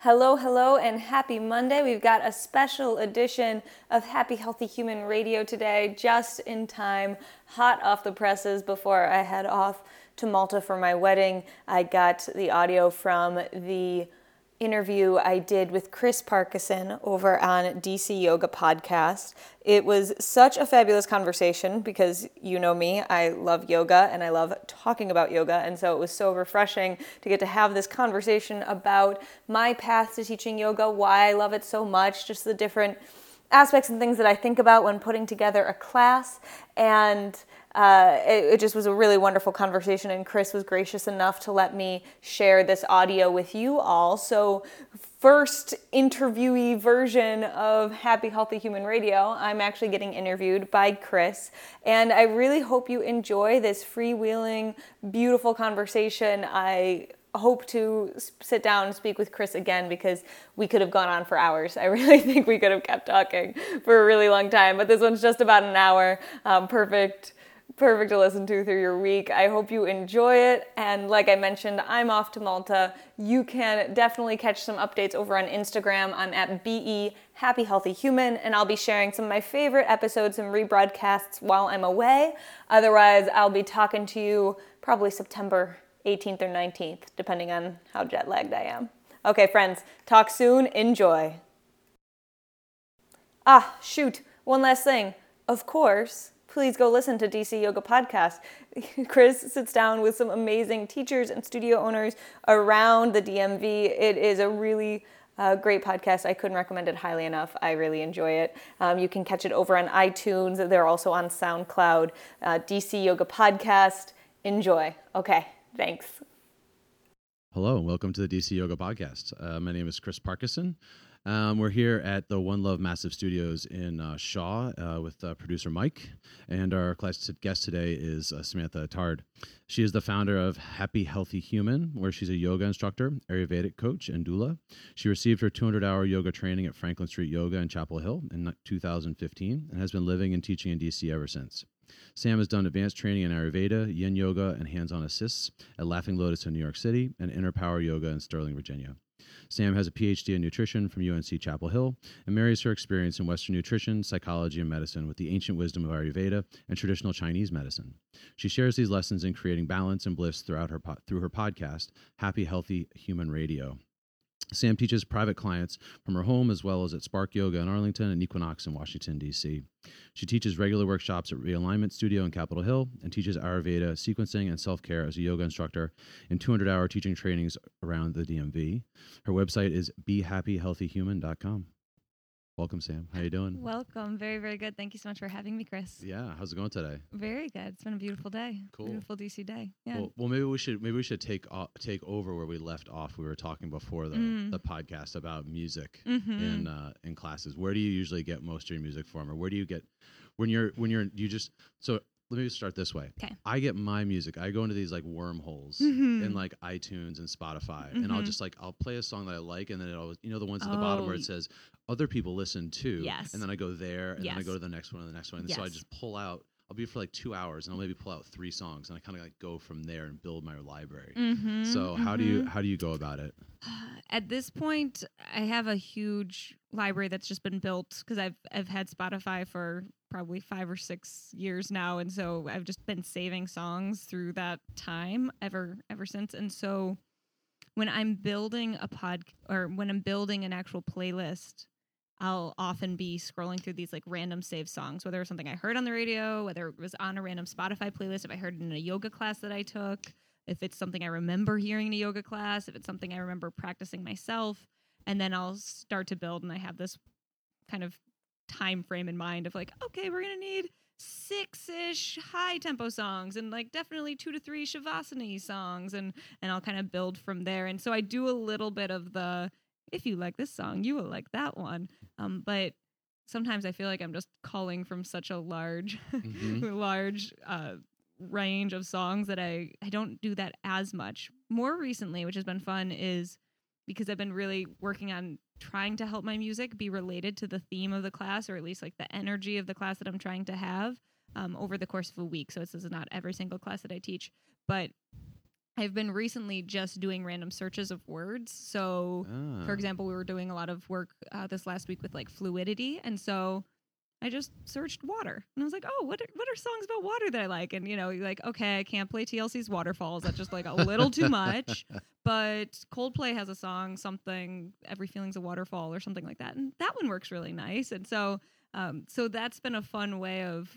Hello, hello, and happy Monday. We've got a special edition of Happy Healthy Human Radio today, just in time, hot off the presses before I head off to Malta for my wedding. I got the audio from the interview I did with Chris Parkinson over on DC Yoga Podcast. It was such a fabulous conversation because you know me, I love yoga and I love talking about yoga. And so it was so refreshing to get to have this conversation about my path to teaching yoga, why I love it so much, just the different aspects and things that I think about when putting together a class. And uh, it, it, just was a really wonderful conversation, and Chris was gracious enough to let me share this audio with you all. So, first interviewee version of Happy Healthy Human Radio, I'm actually getting interviewed by Chris, and I really hope you enjoy this freewheeling, beautiful conversation. I hope to sit down and speak with Chris again because we could have gone on for hours. I really think we could have kept talking for a really long time, but this one's just about an hour. Um, perfect perfect to listen to through your week. I hope you enjoy it. And like I mentioned, I'm off to Malta. You can definitely catch some updates over on Instagram. I'm at BE Happy Healthy Human, and I'll be sharing some of my favorite episodes and rebroadcasts while I'm away. Otherwise, I'll be talking to you probably September 18th or 19th, depending on how jet lagged I am. Okay, friends, talk soon. Enjoy. Ah, shoot, one last thing. Of course, please go listen to DC Yoga Podcast. Chris sits down with some amazing teachers and studio owners around the DMV. It is a really uh, great podcast. I couldn't recommend it highly enough. I really enjoy it. Um, you can catch it over on iTunes. They're also on SoundCloud. Uh, DC Yoga Podcast. Enjoy. Okay, thanks. Hello, and welcome to the DC Yoga Podcast. Uh, my name is Chris Parkinson. Um, we're here at the One Love Massive Studios in uh, Shaw uh, with uh, producer Mike, and our guest today is uh, Samantha Tard. She is the founder of Happy Healthy Human, where she's a yoga instructor, Ayurvedic coach, and doula. She received her 200 hour yoga training at Franklin Street Yoga in Chapel Hill in 2015 and has been living and teaching in DC ever since. Sam has done advanced training in Ayurveda, Yin Yoga, and hands on assists at Laughing Lotus in New York City and Inner Power Yoga in Sterling, Virginia. Sam has a PhD in nutrition from UNC Chapel Hill and marries her experience in Western nutrition, psychology, and medicine with the ancient wisdom of Ayurveda and traditional Chinese medicine. She shares these lessons in creating balance and bliss throughout her po- through her podcast, Happy Healthy Human Radio. Sam teaches private clients from her home as well as at Spark Yoga in Arlington and Equinox in Washington, D.C. She teaches regular workshops at Realignment Studio in Capitol Hill and teaches Ayurveda, sequencing, and self care as a yoga instructor in 200 hour teaching trainings around the DMV. Her website is behappyhealthyhuman.com. Welcome, Sam. How you doing? Welcome. Very, very good. Thank you so much for having me, Chris. Yeah. How's it going today? Very good. It's been a beautiful day. Cool. Beautiful DC day. Yeah. Well, well maybe we should maybe we should take uh, take over where we left off. We were talking before the, mm. the podcast about music mm-hmm. in uh, in classes. Where do you usually get most of your music from, or where do you get when you're when you're you just so let me start this way. Okay. I get my music. I go into these like wormholes mm-hmm. in like iTunes and Spotify, mm-hmm. and I'll mm-hmm. just like I'll play a song that I like, and then it always you know the ones at the bottom where it oh, says other people listen too. Yes. And then I go there, and yes. then I go to the next one and the next one, and yes. so I just pull out. I'll be for like two hours, and I'll maybe pull out three songs, and I kind of like go from there and build my library. Mm-hmm. So how do you mm-hmm. how do you go about it? At this point, I have a huge library that's just been built because I've I've had Spotify for probably five or six years now, and so I've just been saving songs through that time ever ever since. And so when I'm building a pod or when I'm building an actual playlist, I'll often be scrolling through these like random save songs, whether it was something I heard on the radio, whether it was on a random Spotify playlist, if I heard it in a yoga class that I took, if it's something I remember hearing in a yoga class, if it's something I remember practicing myself, and then I'll start to build and I have this kind of time frame in mind of like, okay, we're gonna need six ish high tempo songs and like definitely two to three Shavasana songs and and I'll kind of build from there. And so I do a little bit of the if you like this song, you will like that one. Um, but sometimes I feel like I'm just calling from such a large mm-hmm. large uh range of songs that I I don't do that as much. More recently, which has been fun, is because I've been really working on trying to help my music be related to the theme of the class or at least like the energy of the class that I'm trying to have um, over the course of a week. So this is not every single class that I teach, but I've been recently just doing random searches of words. So, Ah. for example, we were doing a lot of work uh, this last week with like fluidity, and so I just searched water, and I was like, "Oh, what are, what are songs about water that I like?" And you know, you're like, "Okay, I can't play TLC's Waterfalls. That's just like a little too much." But Coldplay has a song, something "Every Feeling's a Waterfall" or something like that, and that one works really nice. And so, um, so that's been a fun way of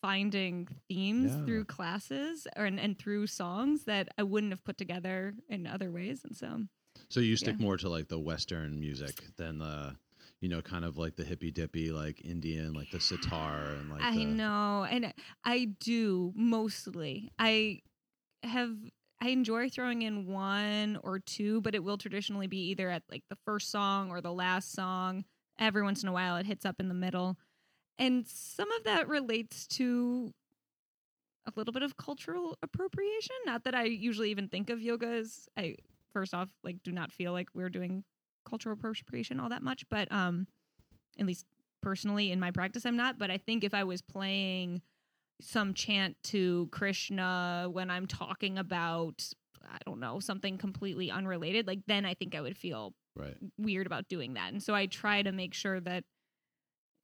finding themes Yeah. through classes or and, and through songs that I wouldn't have put together in other ways. And so, So you stick Yeah. more to like the Western music than the, you know, kind of like the hippy dippy, like Indian, like the sitar and like. I the, know, and I do mostly. I have I enjoy throwing in one or two, but it will traditionally be either at like the first song or the last song. Every once in a while, it hits up in the middle, and some of that relates to a little bit of cultural appropriation. Not that I usually even think of yoga as I first off like do not feel like we're doing cultural appropriation all that much, but um, at least personally in my practice I'm not, but I think if I was playing some chant to Krishna when I'm talking about I don't know, something completely unrelated, like then I think I would feel Right. weird about doing that. And so I try to make sure that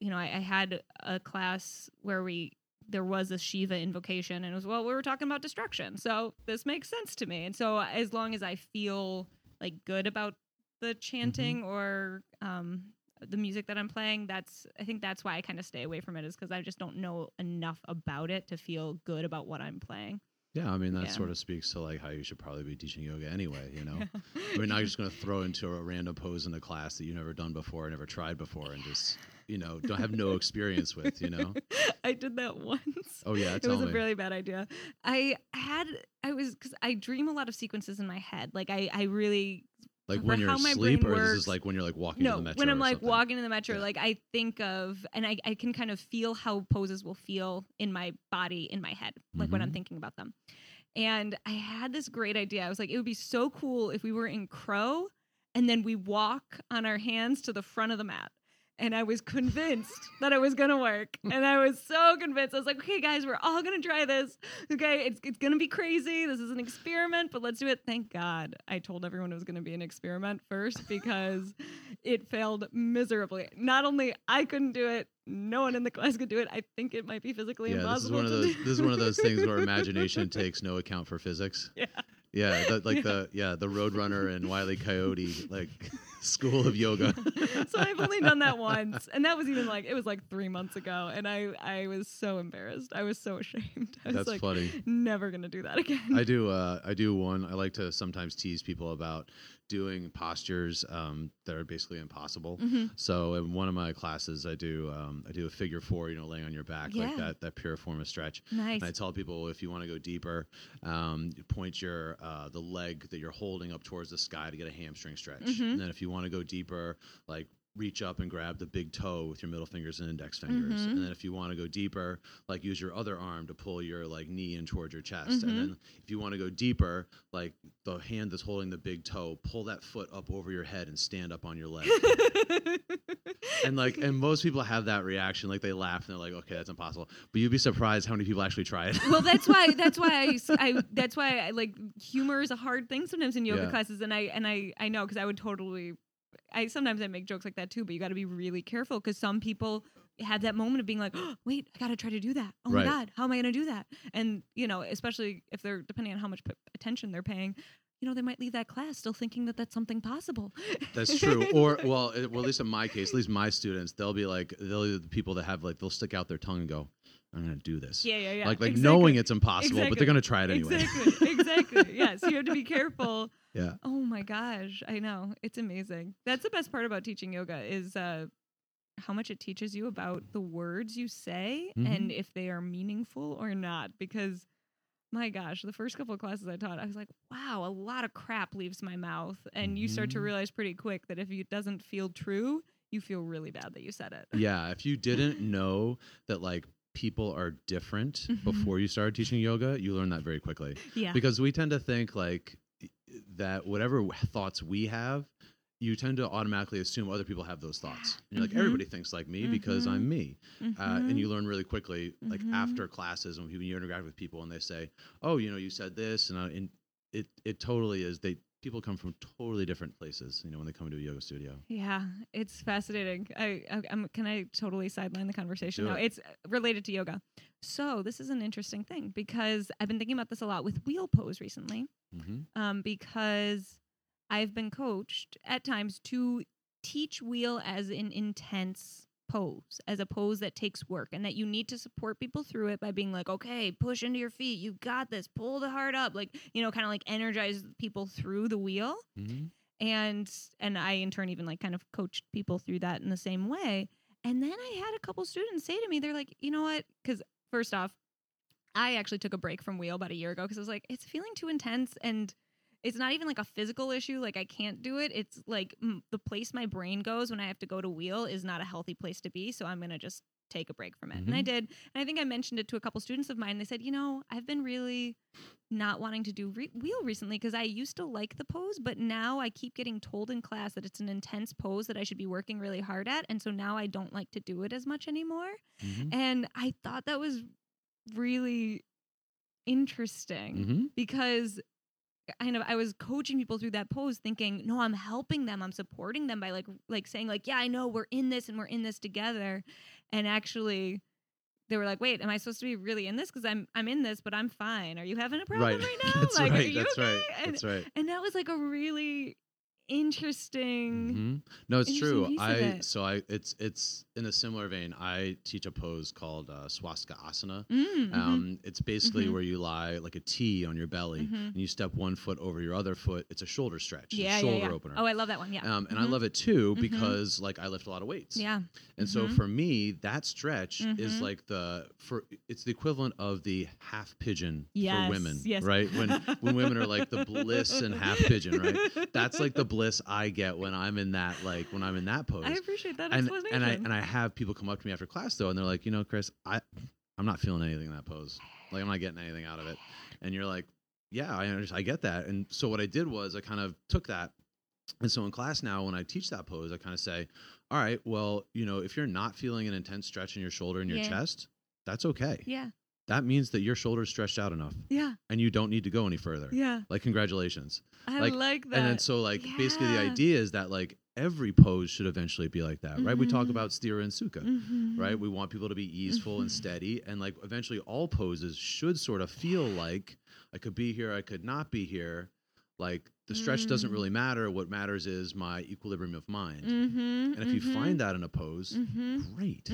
you know, I, I had a class where we there was a Shiva invocation and it was well, we were talking about destruction. So this makes sense to me. And so as long as I feel like good about the chanting or um the music that I'm playing, that's I think that's why I kind of stay away from it is because I just don't know enough about it to feel good about what I'm playing. Yeah, I mean that Yeah. sort of speaks to like how you should probably be teaching yoga anyway. You know, I mean, now you're just going to throw into a random pose in a class that you've never done before, never tried before, and just you know don't have no experience with. You know. I did that once. Oh yeah, it was a me. really bad idea. I had I was because I dream a lot of sequences in my head. Like I I really like when you're asleep, or this is works- like when you're like walking to no the metro. when I'm like something? walking in the metro. Yeah. Like I think of and I I can kind of feel how poses will feel in my body in my head. Like when I'm Mhm. thinking about them. And I had this great idea. I was like, it would be so cool if we were in crow and then we walk on our hands to the front of the mat. And I was convinced that it was gonna work. And I was so convinced. I was like, okay, guys, we're all gonna try this. Okay, it's, it's gonna be crazy. This is an experiment, but let's do it. Thank God I told everyone it was gonna be an experiment first because it failed miserably. Not only I couldn't do it, no one in the class could do it. I think it might be physically Yeah, this is impossible. one of those. This is one of those things where imagination takes no account for physics. yeah. Yeah, the, like Yeah. the yeah the Roadrunner and Wile E. Coyote like school of yoga. so I've only done that once, and that was even like it was like three months ago, and I I was so embarrassed. I was so ashamed. I was That's like, funny. never gonna do that again. I do. Uh, I do one. I like to sometimes tease people about doing postures um, that are basically impossible. Mhm. So in one of my classes, I do um, I do a figure four. You know, laying on your back Yeah. like that. That pure form of stretch. Nice. And I tell people if you want to go deeper, um, you point your uh, the leg that you're holding up towards the sky to get a hamstring stretch. Mhm. And then if you want to go deeper, like reach up and grab the big toe with your middle fingers and index fingers. Mhm. And then if you want to go deeper, like use your other arm to pull your like knee in towards your chest. Mhm. And then if you want to go deeper, like the hand that's holding the big toe, pull that foot up over your head and stand up on your leg. and like and most people have that reaction like they laugh and they're like okay that's impossible but you'd be surprised how many people actually try it well, that's why. That's why I. That's why I like humor is a hard thing sometimes in yoga Yeah. classes, and I and I I know because I would totally. I sometimes I make jokes like that too, but you got to be really careful because some people have that moment of being like, oh, "Wait, I got to try to do that. Oh Right. my god, how am I going to do that?" And you know, especially if they're depending on how much p- attention they're paying, you know, they might leave that class still thinking that that's something possible. That's true. Or well, it, well, at least in my case, at least my students, they'll be like, they'll be the people that have like, they'll stick out their tongue and go, "I'm gonna do this." yeah, yeah, yeah. like like exactly. knowing it's impossible, but they're gonna try it anyway. Exactly. Exactly. yes, you have to be careful. Yeah. Oh my gosh, I know. It's amazing. That's the best part about teaching yoga is uh how much it teaches you about the words you say and if they are meaningful or not because my gosh, the first couple of classes I taught, I was like, wow, a lot of crap leaves my mouth and you start to Mhm. realize pretty quick that if it doesn't feel true, you feel really bad that you said it. Yeah. If you didn't know that like people are different Mhm. before you started teaching yoga, you learn that very quickly. Yeah. because we tend to think like that whatever thoughts we have you tend to automatically assume other people have those thoughts and you're like Mhm. everybody thinks like me because i'm me uh, and you learn really quickly like Mhm. after classes when you interact with people and they say oh you know you said this and, I, and it it totally is. They people come from totally different places. You know, when they come to a yoga studio. Yeah, it's fascinating. I, I I'm, can I totally sideline the conversation? Do No, it. it's related to yoga. So this is an interesting thing because I've been thinking about this a lot with wheel pose recently. hmm Um, because I've been coached at times to teach wheel as an intense pose, as a pose that takes work, and that you need to support people through it by being like, okay, push into your feet, you got this, pull the heart up, like you know, kind of like energize people through the wheel hmm and and I in turn even like kind of coached people through that in the same way. And then I had a couple students say to me, they're like, you know what? Because first off, I actually took a break from wheel about a year ago because I was like, it's feeling too intense and it's not even like a physical issue. Like I can't do it. It's like mm, the place my brain goes when I have to go to wheel is not a healthy place to be. So I'm gonna just take a break from it. And I Mhm. did. And I think I mentioned it to a couple students of mine. They said, you know, I've been really not wanting to do re- wheel recently because I used to like the pose, but now I keep getting told in class that it's an intense pose that I should be working really hard at. And so now I don't like to do it as much anymore. hmm And I thought that was really interesting hmm because kind of I was coaching people through that pose thinking, no, I'm helping them. I'm supporting them by like like saying like, yeah, I know we're in this and we're in this together. And actually they were like, "Wait, am I supposed to be really in this cuz I'm I'm in this, but I'm fine. Are you having a problem Right. right, now? that's like, are right. you That's okay?" right. And, That's right. and that was like a really interesting hmm No, it's interesting true. I it. so I it's it's in a similar vein. I teach a pose called uh, swastika asana. Mm, mhm, Um, it's basically Mhm. where you lie like a T on your belly, mhm. and you step one foot over your other foot. It's a shoulder stretch, Yeah, yeah, shoulder yeah. opener. Oh, I love that one. Yeah. um, and I Mhm. love it too Mhm. because like I lift a lot of weights. Yeah. And so for me, that stretch is like the for it's the equivalent of the half pigeon Yes, for women, yes. right? When when women are like the bliss and half pigeon, right? That's like the bliss I get when I'm in that like when I'm in that pose. I appreciate that and explanation. and I and I have people come up to me after class though, and they're like, you know, Chris, I I'm not feeling anything in that pose. Like I'm not getting anything out of it. And you're like, yeah, I under- I get that. And so what I did was I kind of took that. And so in class now, when I teach that pose, I kind of say, all right, well, you know, if you're not feeling an intense stretch in your shoulder and your Yeah. chest, that's okay. yeah. That means that your shoulder's stretched out enough Yeah. and you don't need to go any further. Yeah. Like congratulations. I Like, like, that. And then so like basically the idea is that like every pose should eventually be like that, right? We talk Mhm. about stira and sukha Mhm. right? We want people to be easeful and Mhm. steady, and like eventually all poses should sort of feel like I could be here, I could not be here. Like the stretch doesn't Mm. really matter. What matters is my equilibrium of mind. Mhm, And if you find that in a pose, great.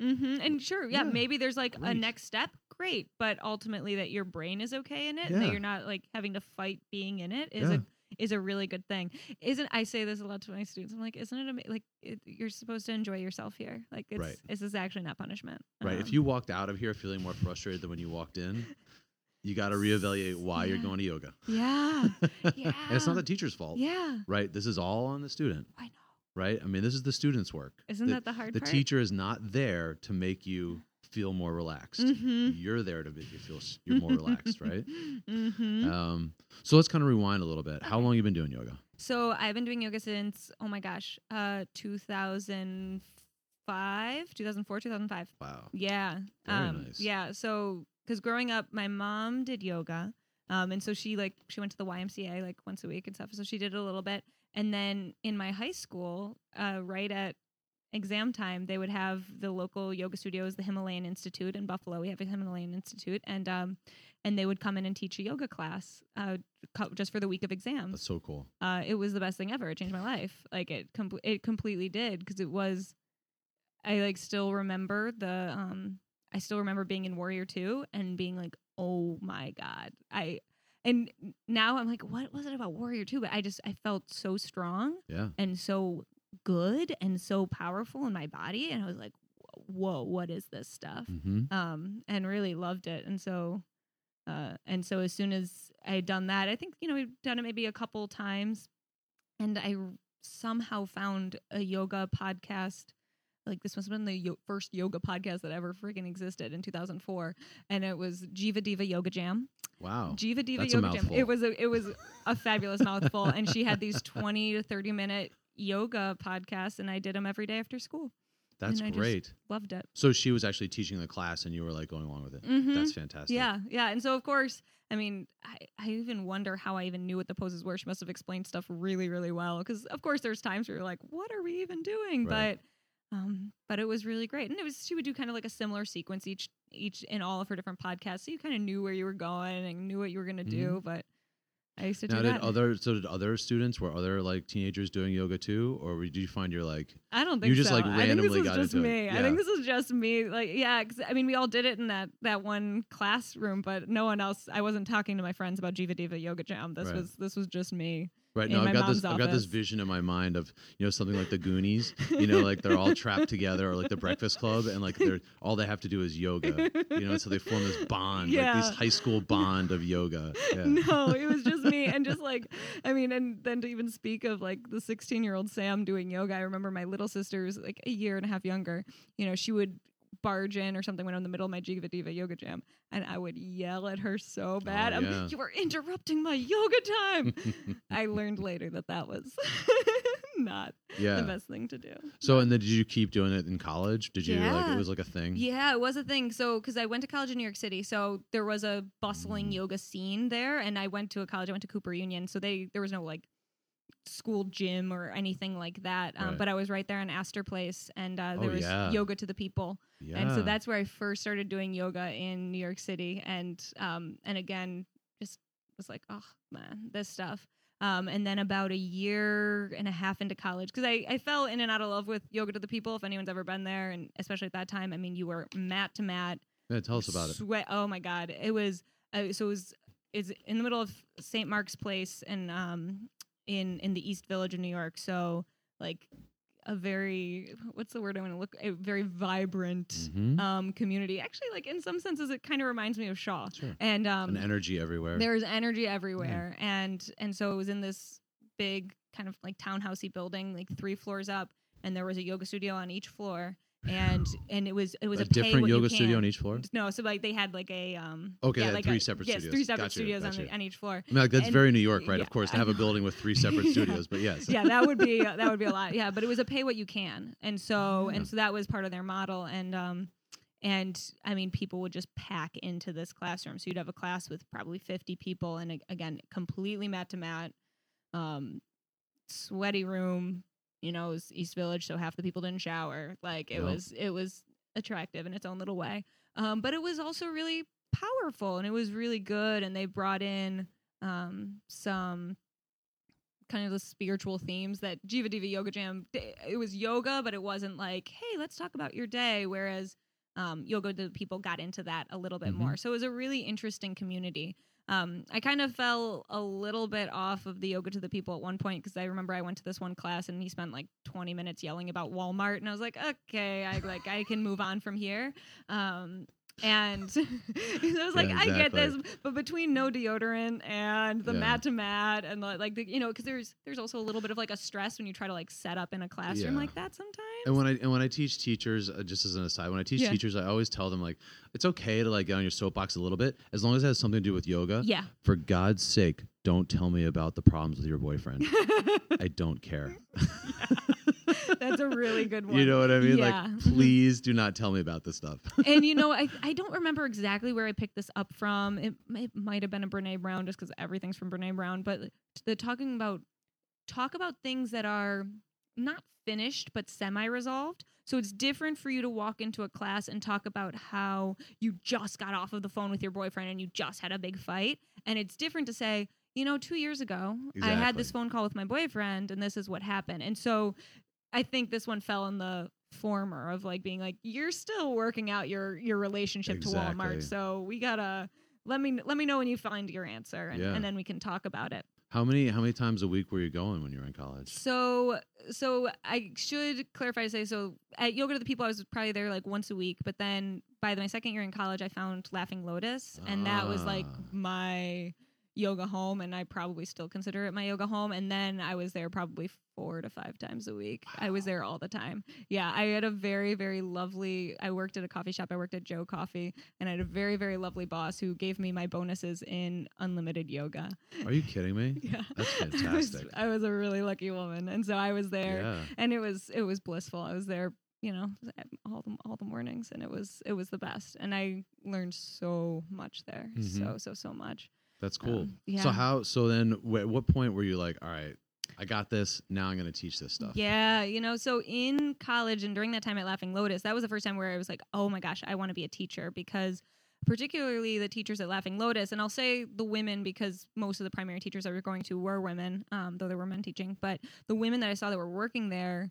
Mhm, mhm. and sure, yeah, Yeah, maybe there's like a next step. Great, but ultimately that your brain is okay in it, and Yeah. that you're not like having to fight being in it is Yeah. a is a really good thing. Isn't I say this a lot to my students? I'm like, isn't it ama- like it, you're supposed to enjoy yourself here? Like, it's Right. this is actually not punishment. Right. if Um, you walked out of here feeling more frustrated than when you walked in, you got to reevaluate why you're going to yoga. yeah, yeah. and it's not the teacher's fault, yeah, right? This is all on the student, I know. Right? I mean, this is the student's work. Isn't the, that the hard the part? The teacher is not there to make you feel more relaxed. Mhm. You're there to make you feel you're more relaxed, right? hmm Um, so let's kind of rewind a little bit. How Okay. long you been doing yoga? So I've been doing yoga since oh my gosh, uh 2005, 2004, 2005. Wow. Yeah. Very um nice. yeah, so cuz growing up my mom did yoga. Um and so she like she went to the YMCA like once a week and stuff. So she did it a little bit. And then in my high school, uh right at exam time, they would have the local yoga studios, the Himalayan Institute in Buffalo. We have a Himalayan Institute and um and they would come in and teach a yoga class uh just for the week of exams That's so cool. uh, it was the best thing ever. It changed my life. Like it, com- it completely did because it was. I like still remember the. Um, I still remember being in Warrior Two and being like, oh my god, I. And now I'm like, what was it about Warrior Two? But I just I felt so strong Yeah. and so good and so powerful in my body, and I was like, whoa, what is this stuff? Mm-hmm. um, and really loved it. And so, uh, and so as soon as I had done that, I think you know we've done it maybe a couple times, and I r- somehow found a yoga podcast. Like this must have been the yo- first yoga podcast that ever freaking existed in 2004, and it was Jiva Diva Yoga Jam. Wow. Jiva Diva That's Yoga Jam. It was a it was a fabulous mouthful, and she had these 20 to 30 minute yoga podcasts, and I did them every day after school. That's and I just great. loved it. So she was actually teaching the class, and you were like going along with it. Mhm. That's fantastic. Yeah, yeah. And so of course, I mean, I, I even wonder how I even knew what the poses were. She must have explained stuff really, really well. Because of course, there's times where you're like, "What are we even doing?" Right. But, um, but it was really great, and it was she would do kind of like a similar sequence each each in all of her different podcasts, so you kind of knew where you were going and knew what you were gonna do. But I used to Mm-hmm. Now, do did that. other so did other students were other like teenagers doing yoga too, or did you find you're like I don't think You just, so. like, I think this randomly was got just into it. me. I Yeah. think this was just me. Like, yeah, 'cause, I mean, we all did it in that that one classroom, but no one else. I wasn't talking to my friends about Jiva Diva Yoga Jam. This Right. was this was just me. Right? now, I've got this. mom's I've got this vision in my mind of you know something like the Goonies. You know, like they're all trapped together, or like the Breakfast Club, and like they're all they have to do is yoga. You know, so they form this bond, like this high school bond of yoga. Yeah. No, it was just me, and just like I mean, and then to even speak of like the 16 year old Sam doing yoga, I remember my little sister was like a year and a half younger. You know, she would barge in or something when I'm in the middle of my Jiva Diva yoga jam, and I would yell at her so bad. Oh, yeah. you are interrupting my yoga time. I learned later that that was not yeah. the best thing to do. So, and then did you keep doing it in college? Did you like it was like a thing? Yeah, it was a thing. So, because I went to college in New York City, so there was a bustling Mm. yoga scene there, and I went to a college. I went to Cooper Union, so they there was no like school gym or anything like that. Um, Right. But I was right there in Astor Place, and uh, Oh, there was yeah. yoga to the people, Yeah. and so that's where I first started doing yoga in New York City, and um, and again, just was like, oh man, this stuff. Um, and then about a year and a half into college, because I, I fell in and out of love with yoga to the people. If anyone's ever been there, and especially at that time, I mean, you were mat to mat. yeah. Tell us about it. Sweat. Oh my god, it was. Uh, so it was. It's in the middle of St. Mark's Place and um in in the East Village of New York. So like a very what's the word I want to look a very vibrant Mhm. um community. Actually, like in some senses, it kind of reminds me of Shaw. Sure. And um, An energy everywhere. There's energy everywhere, and and so it was in this big kind of like townhousey building, like three floors up, and there was a yoga studio on each floor, and and it was it was a, a, different yoga studio on each floor. No, so like they had like a um. Okay, yeah, like three a- separate yes, studios. three separate Gotcha, studios gotcha. on the, on each floor. I mean, like, that's And- very New York, right? yeah, of course, to have a building with three separate studios, but yes. yeah, that would be that would be a lot. Yeah, but it was a pay what you can, and so Yeah. and so that was part of their model, and um, and I mean, people would just pack into this classroom. So you'd have a class with probably fifty people, and again, completely mat to mat, um, sweaty room. You know, it was East Village, so half the people didn't shower. Like it Yep. was, it was attractive in its own little way. Um, but it was also really powerful, and it was really good. And they brought in um some kind of the spiritual themes that Jiva Diva Yoga Jam it was yoga but it wasn't like hey let's talk about your day whereas um yoga the people got into that a little bit Mhm. more so it was a really interesting community um I kind of fell a little bit off of the yoga to the people at one point because I remember I went to this one class and he spent like 20 minutes yelling about Walmart and I was like okay I like I can move on from here. Um and I was like, Yeah, I get this, but between no deodorant and the Yeah. mat to mat and the, like the you know because there's there's also a little bit of like a stress when you try to like set up in a classroom Yeah. like that sometimes. And when I and when I teach teachers, uh, just as an aside, when I teach teachers, I always tell them like it's okay to like get on your soapbox a little bit as long as it has something to do with yoga. yeah, For God's sake, don't tell me about the problems with your boyfriend. I don't care. that's a really good one. You know what I mean? Yeah. Like, please do not tell me about this stuff. and you know, I, I don't remember exactly where I picked this up from. It, it might have been a Brene Brown, just because everything's from Brene Brown. But the talking about talk about things that are not finished but semi-resolved. So it's different for you to walk into a class and talk about how you just got off of the phone with your boyfriend and you just had a big fight, and it's different to say, you know, two years ago I had this phone call with my boyfriend and this is what happened. And so I think this one fell in the former of like being like you're still working out your your relationship to Walmart. So we got to let me let me know when you find your answer and, Yeah. and then we can talk about it. How many how many times a week were you going when you were in college? So so I should clarify to say so at Yoga to the People I was probably there like once a week, but then by my second year in college I found Laughing Lotus and that was like Ah. my yoga home and I probably still consider it my yoga home and then I was there probably 4 to 5 times a week. I was there all the time. Yeah, I had a very very lovely I worked at a coffee shop. I worked at Joe Coffee and I had a very very lovely boss who gave me my bonuses in unlimited yoga. Are you kidding me? Yeah. That's I was, fantastic. I was a really lucky woman and so I was there Yeah. and it was it was blissful. I was there you know, all the all the mornings, and it was it was the best, and I learned so much there, Mhm. so so so much. That's cool. Um, yeah. So how? So then, at what point were you like, all right, I got this. Now I'm going to teach this stuff. Yeah, you know, so in college and during that time at Laughing Lotus, that was the first time where I was like, oh my gosh, I want to be a teacher because particularly the teachers at Laughing Lotus, and I'll say the women because most of the primary teachers I was going to were women, um, though there were men teaching, but the women that I saw that were working there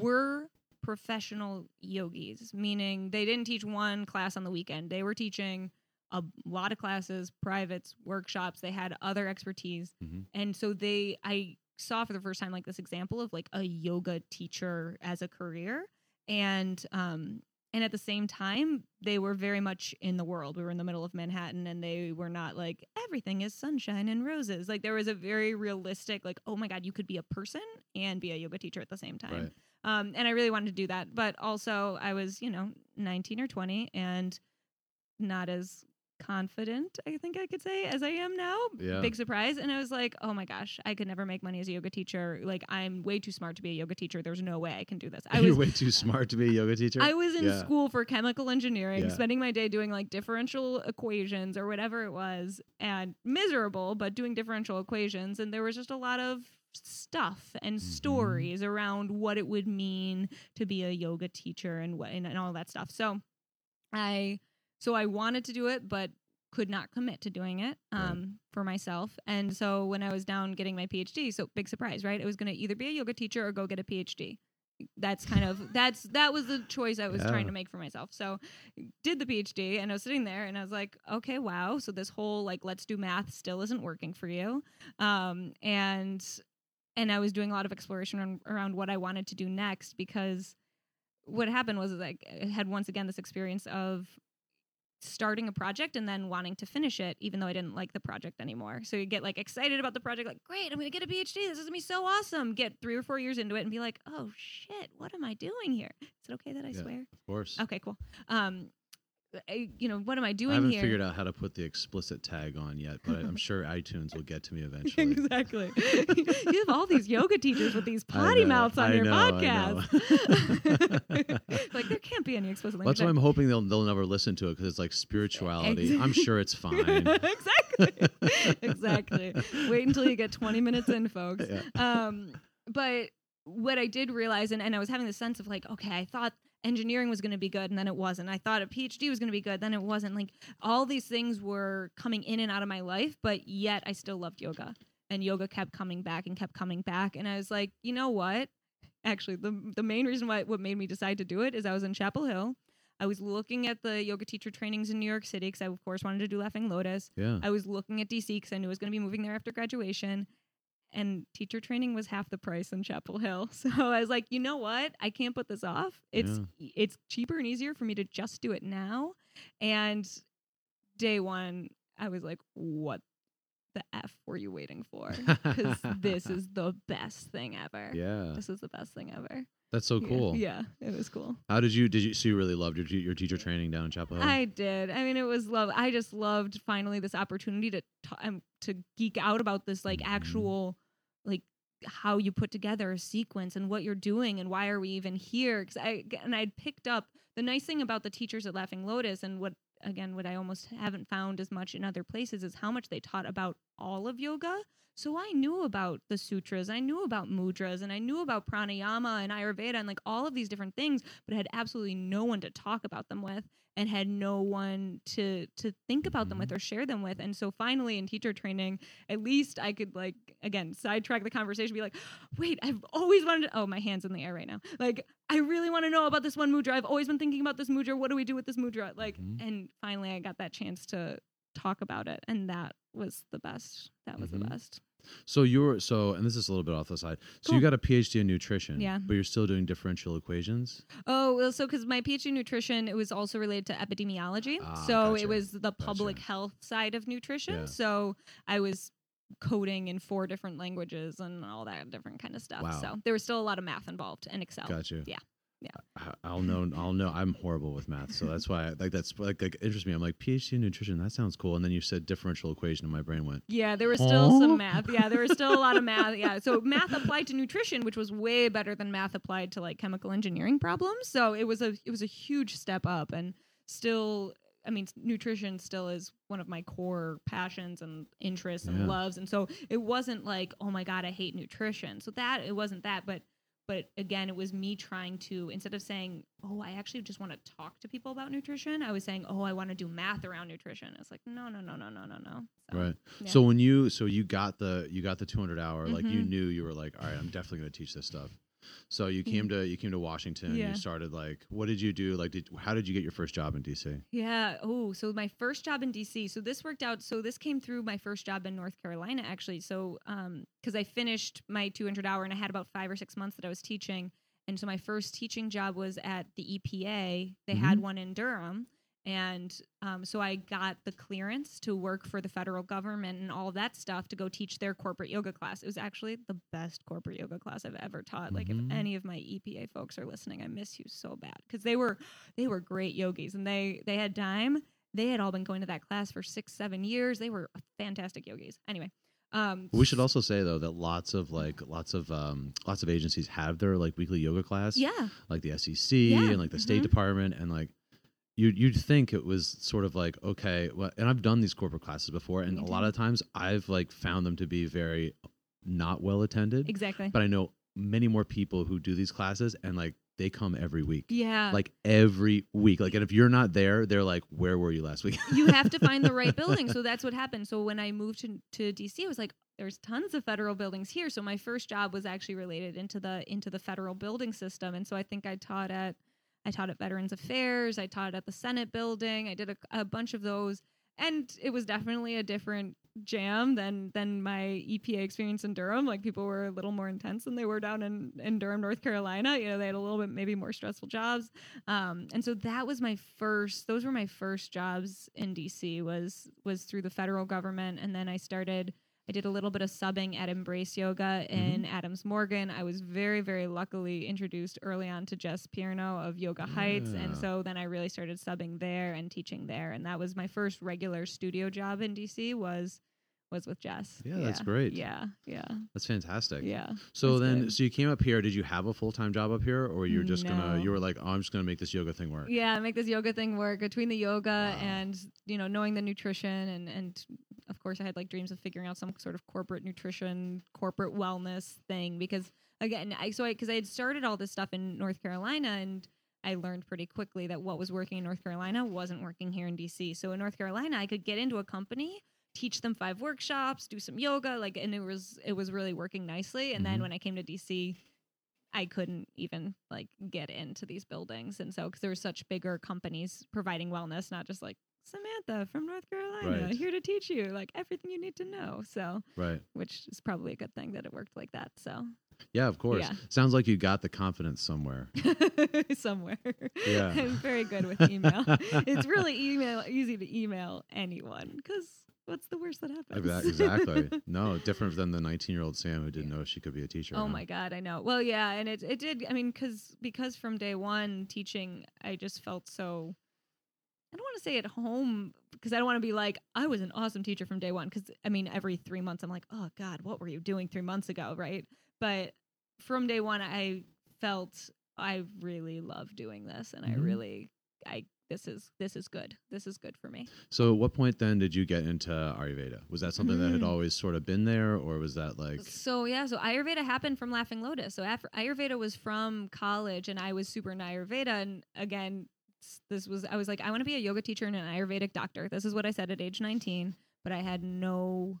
were professional yogis, meaning they didn't teach one class on the weekend. They were teaching a lot of classes, privates, workshops. They had other expertise. Mhm. And so they, I saw for the first time like this example of like a yoga teacher as a career. And, um, and at the same time, they were very much in the world. We were in the middle of Manhattan and they were not like, everything is sunshine and roses. Like, there was a very realistic, like, oh my God, you could be a person and be a yoga teacher at the same time. Right. Um, and I really wanted to do that. But also, I was, you know, 19 or 20 and not as confident, I think I could say, as I am now. Yeah. Big surprise. And I was like, oh my gosh, I could never make money as a yoga teacher. Like, I'm way too smart to be a yoga teacher. There's no way I can do this. I You're was. way too smart to be a yoga teacher. I was in Yeah. school for chemical engineering, Yeah. spending my day doing like differential equations or whatever it was, and miserable, but doing differential equations. And there was just a lot of stuff and Mhm. stories around what it would mean to be a yoga teacher and what and, and all that stuff. So I so I wanted to do it, but could not commit to doing it Right. um, for myself. And so when I was down getting my PhD, so big surprise, right? I was going to either be a yoga teacher or go get a PhD. That's kind of that's that was the choice I was Yeah. trying to make for myself. So did the PhD and I was sitting there and I was like, okay, wow. So this whole like let's do math still isn't working for you. Um, and and I was doing a lot of exploration around, around what I wanted to do next because what happened was like I had once again this experience of starting a project and then wanting to finish it even though I didn't like the project anymore. So you get like excited about the project like great, I'm going to get a PhD. This is going to be so awesome. Get 3 or 4 years into it and be like, "Oh shit, what am I doing here?" Is it okay that I Yeah. swear? of course. Okay, cool. Um I, you know, what am I doing? I haven't here? figured out how to put the explicit tag on yet, but I'm sure iTunes will get to me eventually. exactly. you have all these yoga teachers with these potty know, mouths on I your know, podcast. like there can't be any explicit language. That's why. I'm hoping they'll they'll never listen to it because it's like spirituality. I'm sure it's fine. exactly. exactly. Wait until you get 20 minutes in, folks. Yeah. Um, but what I did realize, and, and I was having the sense of like, okay, I thought engineering was going to be good and then it wasn't. I thought a PhD was going to be good, then it wasn't. Like all these things were coming in and out of my life, but yet I still loved yoga. And yoga kept coming back and kept coming back. And I was like, you know what? Actually, the, the main reason why what made me decide to do it is I was in Chapel Hill. I was looking at the yoga teacher trainings in New York City because I, of course, wanted to do Laughing Lotus. Yeah. I was looking at DC because I knew I was going to be moving there after graduation. And teacher training was half the price in Chapel Hill. So I was like, you know what? I can't put this off. It's it's cheaper and easier for me to just do it now. And day one, I was like, what the F were you waiting for? Because this is the best thing ever. yeah. This is the best thing ever. That's so cool. Yeah, it was cool. How did you did you so you really loved your your teacher training down in Chapel Hill? I did. I mean, it was love. I just loved finally this opportunity to t- um, to geek out about this like Mhm. actual like how you put together a sequence and what you're doing and why are we even here? Because I and I'd picked up the nice thing about the teachers at Laughing Lotus and what again what I almost haven't found as much in other places is how much they taught about all of yoga. So I knew about the sutras, I knew about mudras, and I knew about pranayama and Ayurveda and like all of these different things, but i had absolutely no one to talk about them with and had no one to to think about them with or share them with. And so finally in teacher training, at least I could like again sidetrack the conversation, be like, wait, I've always wanted to oh my hands in the air right now. Like I really want to know about this one mudra. I've always been thinking about this mudra. What do we do with this mudra? Like Mhm. and finally I got that chance to talk about it and that was the best. That was Mhm. the best. So you're so, and this is a little bit off the side. So you got a PhD in nutrition, Yeah. but you're still doing differential equations. Oh, well, so because my PhD in nutrition, it was also related to epidemiology. Ah, so gotcha. it was the public Gotcha. health side of nutrition. Yeah. So I was coding in four different languages and all that different kind of stuff. Wow. So there was still a lot of math involved and Excel. Got you. Yeah. I- I'll know. I'll know. I'm horrible with math, so that's why. I, like that's like, like interests me. I'm like PhD in nutrition. That sounds cool. And then you said differential equation, and my brain went. Yeah, there was still some math. Yeah, there was still a lot of math. Yeah, so math applied to nutrition, which was way better than math applied to like chemical engineering problems. So it was a it was a huge step up, and still, I mean, nutrition still is one of my core passions and interests and Yeah. loves. And so it wasn't like, oh my god, I hate nutrition. So that it wasn't that, but but again, it was me trying to instead of saying, "Oh, I actually just want to talk to people about nutrition," I was saying, "Oh, I want to do math around nutrition." It's like, no, no, no, no, no, no, no. So, Right. yeah. So when you so you got the you got the 200 hour, like you Mhm. knew you were like, all right, I'm definitely going to teach this stuff. So you came to you came to Washington. Yeah. You started like, what did you do? Like, did how did you get your first job in DC? Yeah. Oh, so my first job in DC. So this worked out. So this came through my first job in North Carolina, actually. So, um, because I finished my 200 hour and I had about five or six months that I was teaching. And so my first teaching job was at the EPA. They had one in Durham. And um, so I got the clearance to work for the federal government and all that stuff to go teach their corporate yoga class. It was actually the best corporate yoga class I've ever taught. Like Mhm. if any of my EPA folks are listening, I miss you so bad because they were they were great yogis and they they had time. They had all been going to that class for six seven years. They were fantastic yogis. Anyway, um, We should also say though that lots of like lots of um lots of agencies have their like weekly yoga class. yeah Like the SEC Yeah, and like the State mhm. Department and like you you'd think it was sort of like okay, well, and I've done these corporate classes before, and a mm-hmm. lot of times I've like found them to be very not well attended. exactly. But I know many more people who do these classes and like they come every week. yeah, Like every week. Like and if you're not there, they're like, Where were you last week? you have to find the right building. So that's what happened. So when I moved to, to DC, I was like, there's tons of federal buildings here. So my first job was actually related into the into the federal building system. And so I think I taught at I taught at Veterans Affairs. I taught at the Senate building. I did a, a bunch of those, and it was definitely a different jam than than my EPA experience in Durham. Like people were a little more intense than they were down in in Durham, North Carolina. You know, they had a little bit maybe more stressful jobs. Um, and so that was my first. Those were my first jobs in DC. Was was through the federal government, and then I started. I did a little bit of subbing at Embrace Yoga mm-hmm. in Adams Morgan. I was very, very luckily introduced early on to Jess Pierno of Yoga Heights, and so then I really started subbing there and teaching there, and that was my first regular studio job in DC. Was was with Jess. Yeah, that's great. Yeah, yeah, That's fantastic. yeah. So then good. so you came up here, did you have a full time job up here or you're just gonna you were like, Oh, I'm just gonna make this yoga thing work? Yeah, make this yoga thing work between the yoga Wow. and you know knowing the nutrition and and of course I had like dreams of figuring out some sort of corporate nutrition, corporate wellness thing because again I so I because I had started all this stuff in North Carolina and I learned pretty quickly that what was working in North Carolina wasn't working here in DC. So in North Carolina, I could get into a company, teach them five workshops, do some yoga, like, and it was it was really working nicely. And then Mhm. when I came to DC, I couldn't even like get into these buildings, and so because there were such bigger companies providing wellness, not just like Samantha from North Carolina Right. here to teach you like everything you need to know. So, Right. which is probably a good thing that it worked like that. So, Yeah, of course. Yeah. Sounds like you got the confidence somewhere. somewhere. Yeah. I'm very good with email. it's really email easy to email anyone because what's the worst that happens? Exactly. No, different than the 19 year old Sam who didn't know she could be a teacher. Oh my god, I know. Well, yeah, and it it did. I mean, because because from day one teaching, I just felt so. I don't want to say at home because I don't want to be like I was an awesome teacher from day one. Because I mean, every three months I'm like, oh god, what were you doing three months ago, right? But from day one, I felt I really love doing this, and I Mhm. really I this is this is good. This is good for me. So, at what point then did you get into Ayurveda? Was that something that had Mhm. always sort of been there, or was that like, So yeah, so Ayurveda happened from Laughing Lotus. So after Ayurveda was from college, and I was super into Ayurveda. And again, this was I was like, I want to be a yoga teacher and an Ayurvedic doctor. This is what I said at age nineteen, but I had no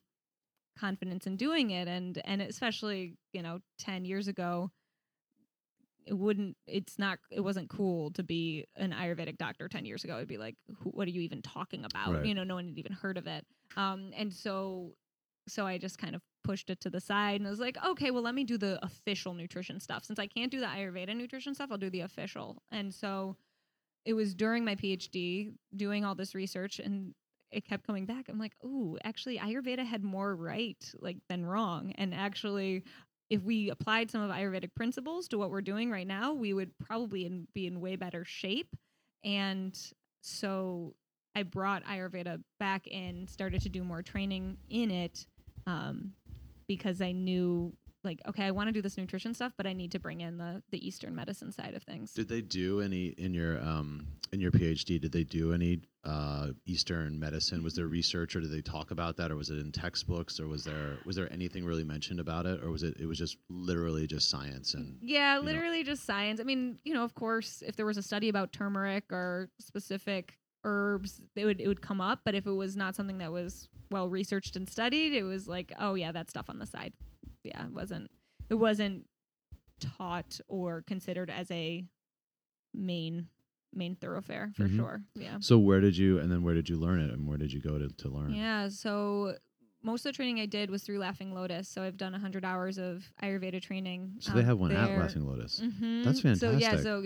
confidence in doing it, and and especially you know ten years ago. It wouldn't. It's not. It wasn't cool to be an Ayurvedic doctor ten years ago. It'd be like, who, what are you even talking about? Right. You know, no one had even heard of it. Um, and so so I just kind of pushed it to the side and I was like, okay, well, let me do the official nutrition stuff. Since I can't do the Ayurveda nutrition stuff, I'll do the official. And so it was during my PhD doing all this research and it kept coming back. I'm like, ooh, actually Ayurveda had more right like than wrong. And actually if we applied some of Ayurvedic principles to what we're doing right now, we would probably in, be in way better shape. And so I brought Ayurveda back in, started to do more training in it um, because I knew like okay i want to do this nutrition stuff but i need to bring in the the eastern medicine side of things Did they do any in your um in your PhD? Did they do any uh, Eastern medicine? Was there research, or did they talk about that, or was it in textbooks, or was there was there anything really mentioned about it, or was it it was just literally just science and yeah know? literally just science i mean you know of course if there was a study about turmeric or specific herbs it would it would come up but if it was not something that was well researched and studied it was like oh yeah that stuff on the side yeah it wasn't it wasn't taught or considered as a main main thoroughfare for Mhm. sure yeah so where did you and then where did you learn it and where did you go to, to learn? Yeah, so most of the training I did was through Laughing Lotus. So I've done 100 hours of Ayurveda training. So they have one at. Laughing Lotus. Mhm. That's fantastic. So yeah, so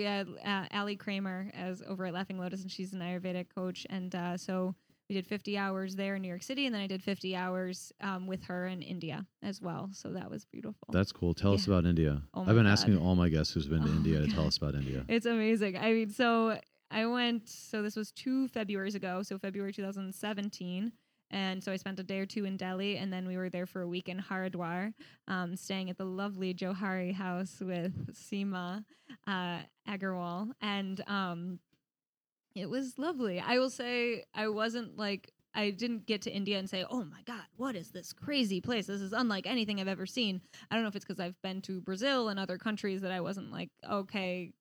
yeah, uh, Ali Cramer as over at Laughing Lotus, and she's an Ayurvedic coach, and uh, so we did 50 hours there in New York City, and then I did 50 hours um, with her in India as well. So that was beautiful. That's cool. Tell us about India. Oh I've been God. asking all my guests who's been to Oh India to tell us about India. It's amazing. I mean, so I went, so this was two Februarys ago, so February 2017. And so I spent a day or two in Delhi, and then we were there for a week in Haridwar, um, staying at the lovely Johari house with Seema uh, Agarwal. And um, it was lovely. I will say I wasn't like, I didn't get to India and say, oh my God, what is this crazy place? This is unlike anything I've ever seen. I don't know if it's because I've been to Brazil and other countries that I wasn't like, okay,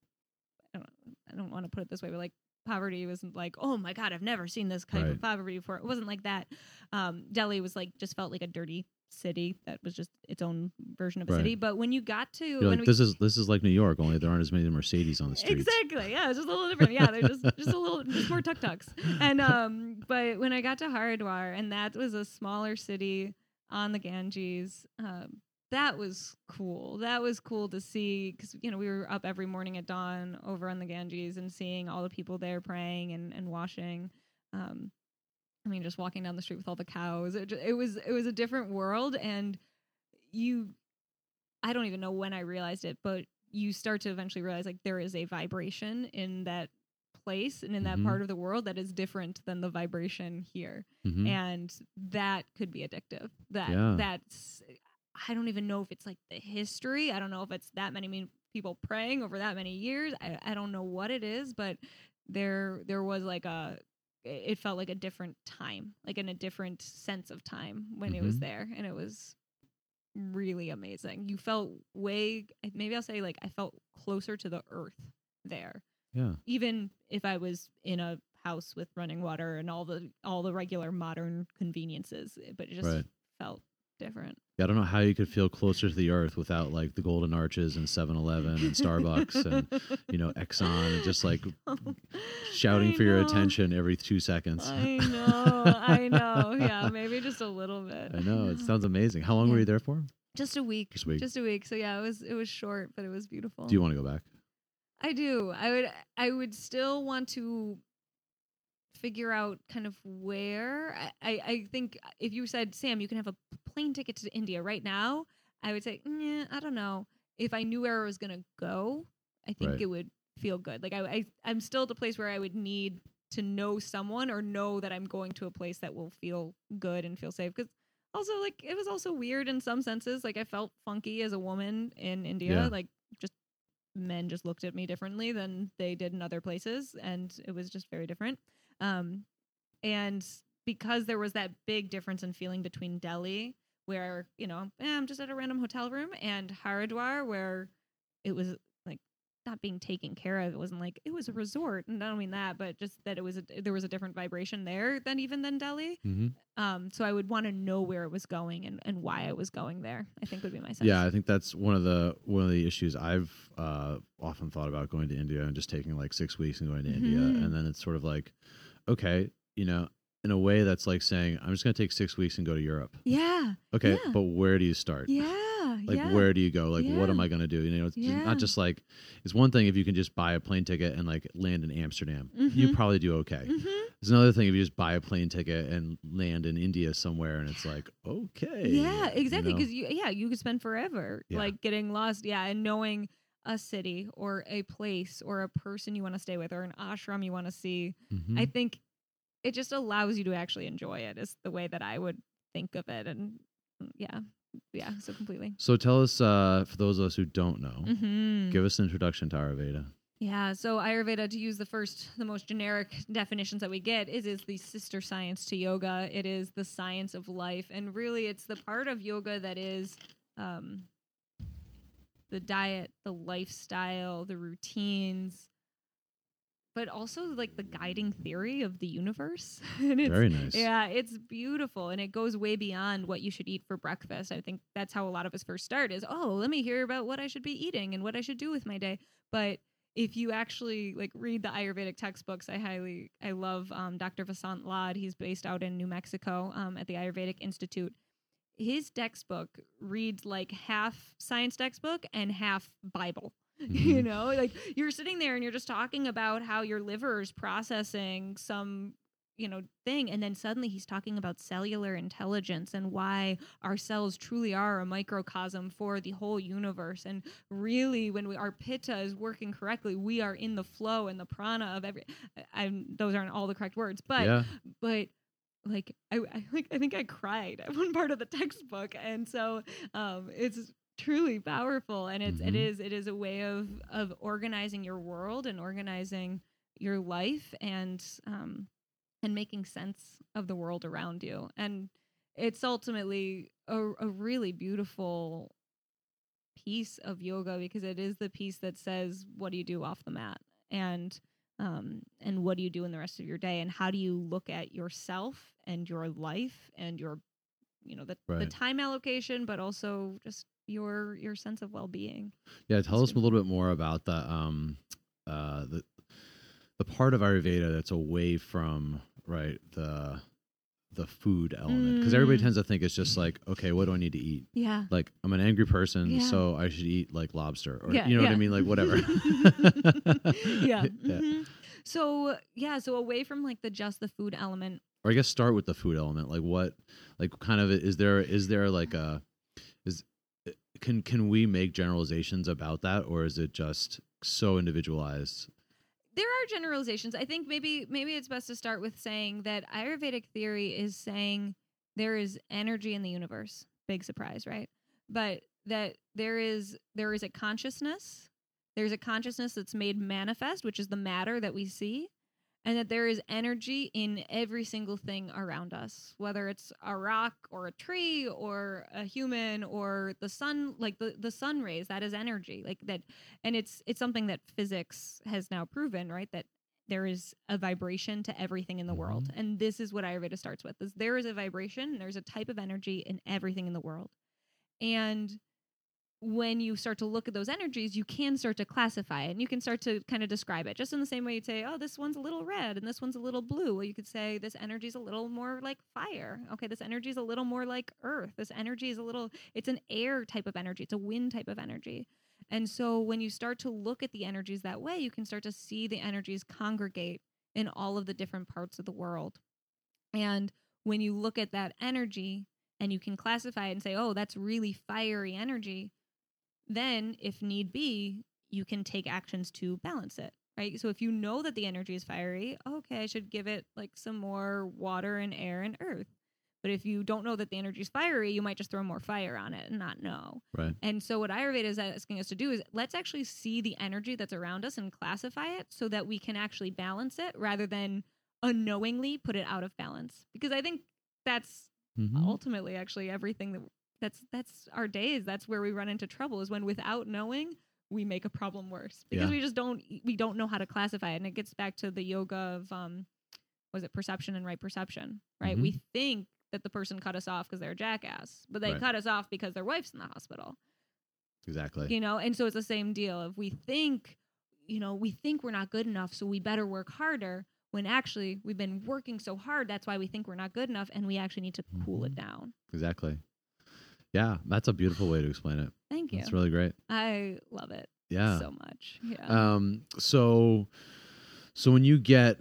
I don't, I don't want to put it this way, but like poverty wasn't like, oh my god, I've never seen this kind Right. of poverty before. It wasn't like that. Um, Delhi was like just felt like a dirty city that was just its own version of a Right. city. But when you got to You're when like we, this is this is like New York, only there aren't as many Mercedes on the streets. Exactly. Yeah, it's just a little different. Yeah, they're just just a little just more tuk tuks. And um, but when I got to Haridwar, and that was a smaller city on the Ganges, um, that was cool. That was cool to see because you know we were up every morning at dawn over on the Ganges and seeing all the people there praying and and washing. Um, I mean, just walking down the street with all the cows. It, it was it was a different world, and you, I don't even know when I realized it, but you start to eventually realize like there is a vibration in that place and in that Mhm. part of the world that is different than the vibration here Mhm. and that could be addictive that Yeah. that's i don't even know if it's like the history i don't know if it's that many mean people praying over that many years I, I don't know what it is but there there was like a it felt like a different time like in a different sense of time when it was Mhm. there and it was really amazing you felt way maybe i'll say like i felt closer to the earth there Yeah. even if I was in a house with running water and all the all the regular modern conveniences, but it just Right. felt different. Yeah, I don't know how you could feel closer to the earth without like the golden arches and 7-Eleven and Starbucks and you know Exxon and just like shouting I for your attention every 2 seconds. I know, I know. Yeah, maybe just a little bit. I know. It sounds amazing. How long were you there for? just a week. Just a week. Just a week. So yeah, it was it was short, but it was beautiful. Do you want to go back? I do. I would I would still want to figure out kind of where I, I, think uh, if you said, Sam, you can have a plane ticket to India right now, I would say, yeah, I don't know. If I knew where I was gonna go, I think Right. it would feel good. Like I, I I'm still at a place where I would need to know someone or know that I'm going to a place that will feel good and feel safe. Because also like it was also weird in some senses. Like I felt funky as a woman in India. Yeah. Like just men just looked at me differently than they did in other places and it was just very different um and because there was that big difference in feeling between delhi where you know eh, i'm just at a random hotel room and haridwar where it was like not being taken care of it wasn't like it was a resort and i don't mean that but just that it was a, there was a different vibration there than even than delhi Mm-hmm. um so i would want to know where it was going and, and why i was going there i think would be my sense Yeah, I think that's one of the one of the issues I've uh, often thought about going to India and just taking like six weeks and going to India, Mhm. and then it's sort of like, okay, you know, in a way that's like saying I'm just going to take six weeks and go to Europe. yeah Okay, Yeah. but where do you start? yeah Yeah. like yeah. where do you go like what am i going to do you know it's Yeah. not just like it's one thing if you can just buy a plane ticket and like land in amsterdam you Mhm. probably do okay Mhm. it's another thing if you just buy a plane ticket and land in india somewhere and it's like okay Yeah, exactly. Because you, yeah, you could spend forever Yeah. like getting lost. Yeah, and knowing a city or a place or a person you want to stay with or an ashram you want to see. Mhm. I think it just allows you to actually enjoy it. Is the way that I would think of it. And mm, yeah, yeah, so completely. so tell us uh for those of us who don't know Mm-hmm. give us an introduction to ayurveda Yeah, so Ayurveda, to use the first, the most generic definitions that we get, is is the sister science to yoga. It is the science of life, and really, it's the part of yoga that is um, the diet, the lifestyle, the routines, but also like the guiding theory of the universe. and it's, very nice yeah, it's beautiful and it goes way beyond what you should eat for breakfast. I think that's how a lot of us first start is, oh, let me hear about what I should be eating and what I should do with my day. But if you actually like read the Ayurvedic textbooks, I highly I love um, Dr. Vasant Lad. He's based out in New Mexico um, at the Ayurvedic Institute. His textbook reads like half science textbook and half Bible. You Mhm. know, like you're sitting there and you're just talking about how your liver is processing some you know thing and then suddenly he's talking about cellular intelligence and why our cells truly are a microcosm for the whole universe. And really when we, our pitta is working correctly we are in the flow and the prana of every and those aren't all the correct words but yeah. but like I, I like I think I cried at one part of the textbook, and so um, it's truly powerful, and it's it Mhm. is it is a way of of organizing your world and organizing your life and um and making sense of the world around you, and it's ultimately a, a really beautiful piece of yoga because it is the piece that says what do you do off the mat? and um, and what do you do in the rest of your day? And how do you look at yourself and your life and your you know the, the time allocation but also just your your sense of well-being Yeah, tell us a little bit more about the um uh the the part of Ayurveda that's away from right the the food element because everybody Mm. tends to think it's just like okay, what do I need to eat? yeah Like I'm an angry person, Yeah. so I should eat like lobster or Yeah, you know what. I mean, like whatever. yeah. Yeah. mhm. so yeah so away from like the just the food element Or I guess start with the food element. Like what like kind of is there is there like a can can we make generalizations about that or is it just so individualized? there are generalizations. I think maybe maybe it's best to start with saying that Ayurvedic theory is saying there is energy in the universe. Big surprise, right? But that there is there is a consciousness. There's a consciousness that's made manifest, which is the matter that we see, and that there is energy in every single thing around us, whether it's a rock or a tree or a human or the sun, like the, the sun rays, that is energy. Like that and it's it's something that physics has now proven right that there is a vibration to everything in the world mm-hmm. and this is what ayurveda starts with is there is a vibration there's a type of energy in everything in the world and when you start to look at those energies you can start to classify it and you can start to kind of describe it. Just in the same way you'd say oh this one's a little red and this one's a little blue. Well you could say this energy is a little more like fire. Okay this energy is a little more like earth. This energy is a little it's an air type of energy. It's a wind type of energy. And so when you start to look at the energies that way, you can start to see the energies congregate in all of the different parts of the world. And when you look at that energy and you can classify it and say, oh, that's really fiery energy, then if need be, you can take actions to balance it. Right. So if you know that the energy is fiery, okay, I should give it like some more water and air and earth. But if you don't know that the energy is fiery, you might just throw more fire on it and not know. Right. And so, what Ayurveda is asking us to do is let's actually see the energy that's around us and classify it so that we can actually balance it rather than unknowingly put it out of balance. Because I think that's Mhm. ultimately actually everything that that's that's our days. That's where we run into trouble is when without knowing we make a problem worse because Yeah. we just don't we don't know how to classify it. And it gets back to the yoga of um was it perception and right perception, right? Mhm. We think that the person cut us off because they're a jackass, but they Right. cut us off because their wife's in the hospital Exactly. you know and so it's the same deal if we think you know we think we're not good enough so we better work harder when actually we've been working so hard that's why we think we're not good enough and we actually need to cool it Mhm. down Exactly. Yeah, that's a beautiful way to explain it. Thank you. It's really great. I love it Yeah. so much. Yeah. Um. So, so when you get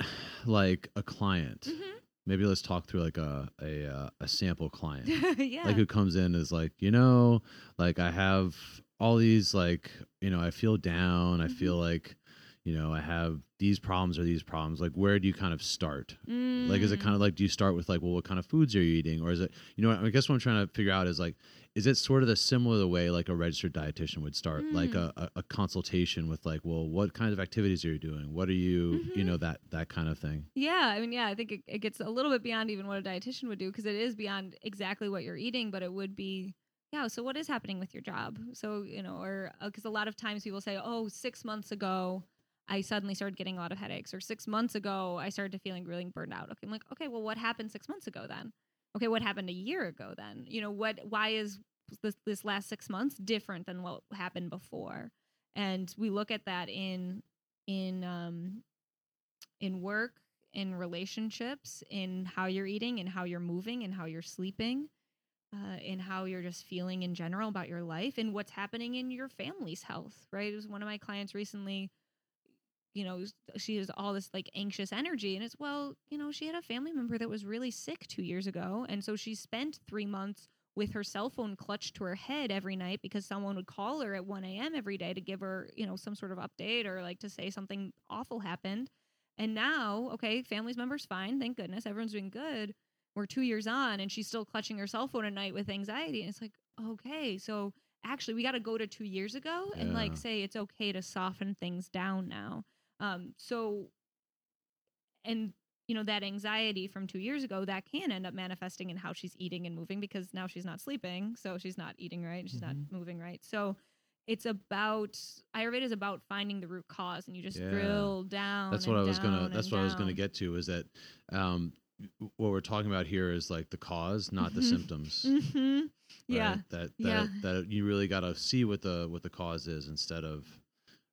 like a client, Mhm. maybe let's talk through like a a uh, a sample client, yeah. like who comes in is like, you know, like I have all these like, you know, I feel down. I Mhm. feel like, you know, I have these problems or these problems. Like, where do you kind of start? Like, is it Mm. kind of like, do you start with like, well, what kind of foods are you eating, or is it, you know, I guess what I'm trying to figure out is like, is it sort of the similar way like a registered dietitian would start, like Mm. a, a, a consultation with like, well, what kind of activities are you doing? What are you, you Mhm. know, that that kind of thing. Yeah, I mean, yeah, I think it, it gets a little bit beyond even what a dietitian would do because it is beyond exactly what you're eating, but it would be, yeah. So what is happening with your job? So you know, or because a lot of times people say, oh, six months ago, I suddenly started getting a lot of headaches, or six months ago, I started to feeling really burned out. Okay, I'm like, okay, well, what happened six months ago then? Okay, what happened a year ago then? You know, what? Why is this this last six months different than what happened before? And we look at that in in um in work, in relationships, in how you're eating, in how you're moving, and how you're sleeping, uh, in how you're just feeling in general about your life, and what's happening in your family's health. Right? It was one of my clients recently. You know, she has all this like anxious energy, and it's well, you know, she had a family member that was really sick two years ago, and so she spent three months with her cell phone clutched to her head every night because someone would call her at 1 a.m. every day to give her, you know, some sort of update or like to say something awful happened. And now, okay, family's member's fine. Thank goodness. Everyone's doing good. We're two years on and she's still clutching her cell phone at night with anxiety. And it's like, okay, so actually we got to go to two years ago and Yeah. like say it's okay to soften things down now. Um, so, and you know, that anxiety from two years ago, that can end up manifesting in how she's eating and moving because now she's not sleeping. So she's not eating right. She's Mhm. not moving right. So, it's about Ayurveda is about finding the root cause, and you just Yeah. drill down. That's what I was gonna. That's what I was gonna get to. Is that um, what we're talking about here is like the cause, not the Mhm. symptoms. Mm-hmm. Yeah. That that Yeah. that you really got to see what the what the cause is instead of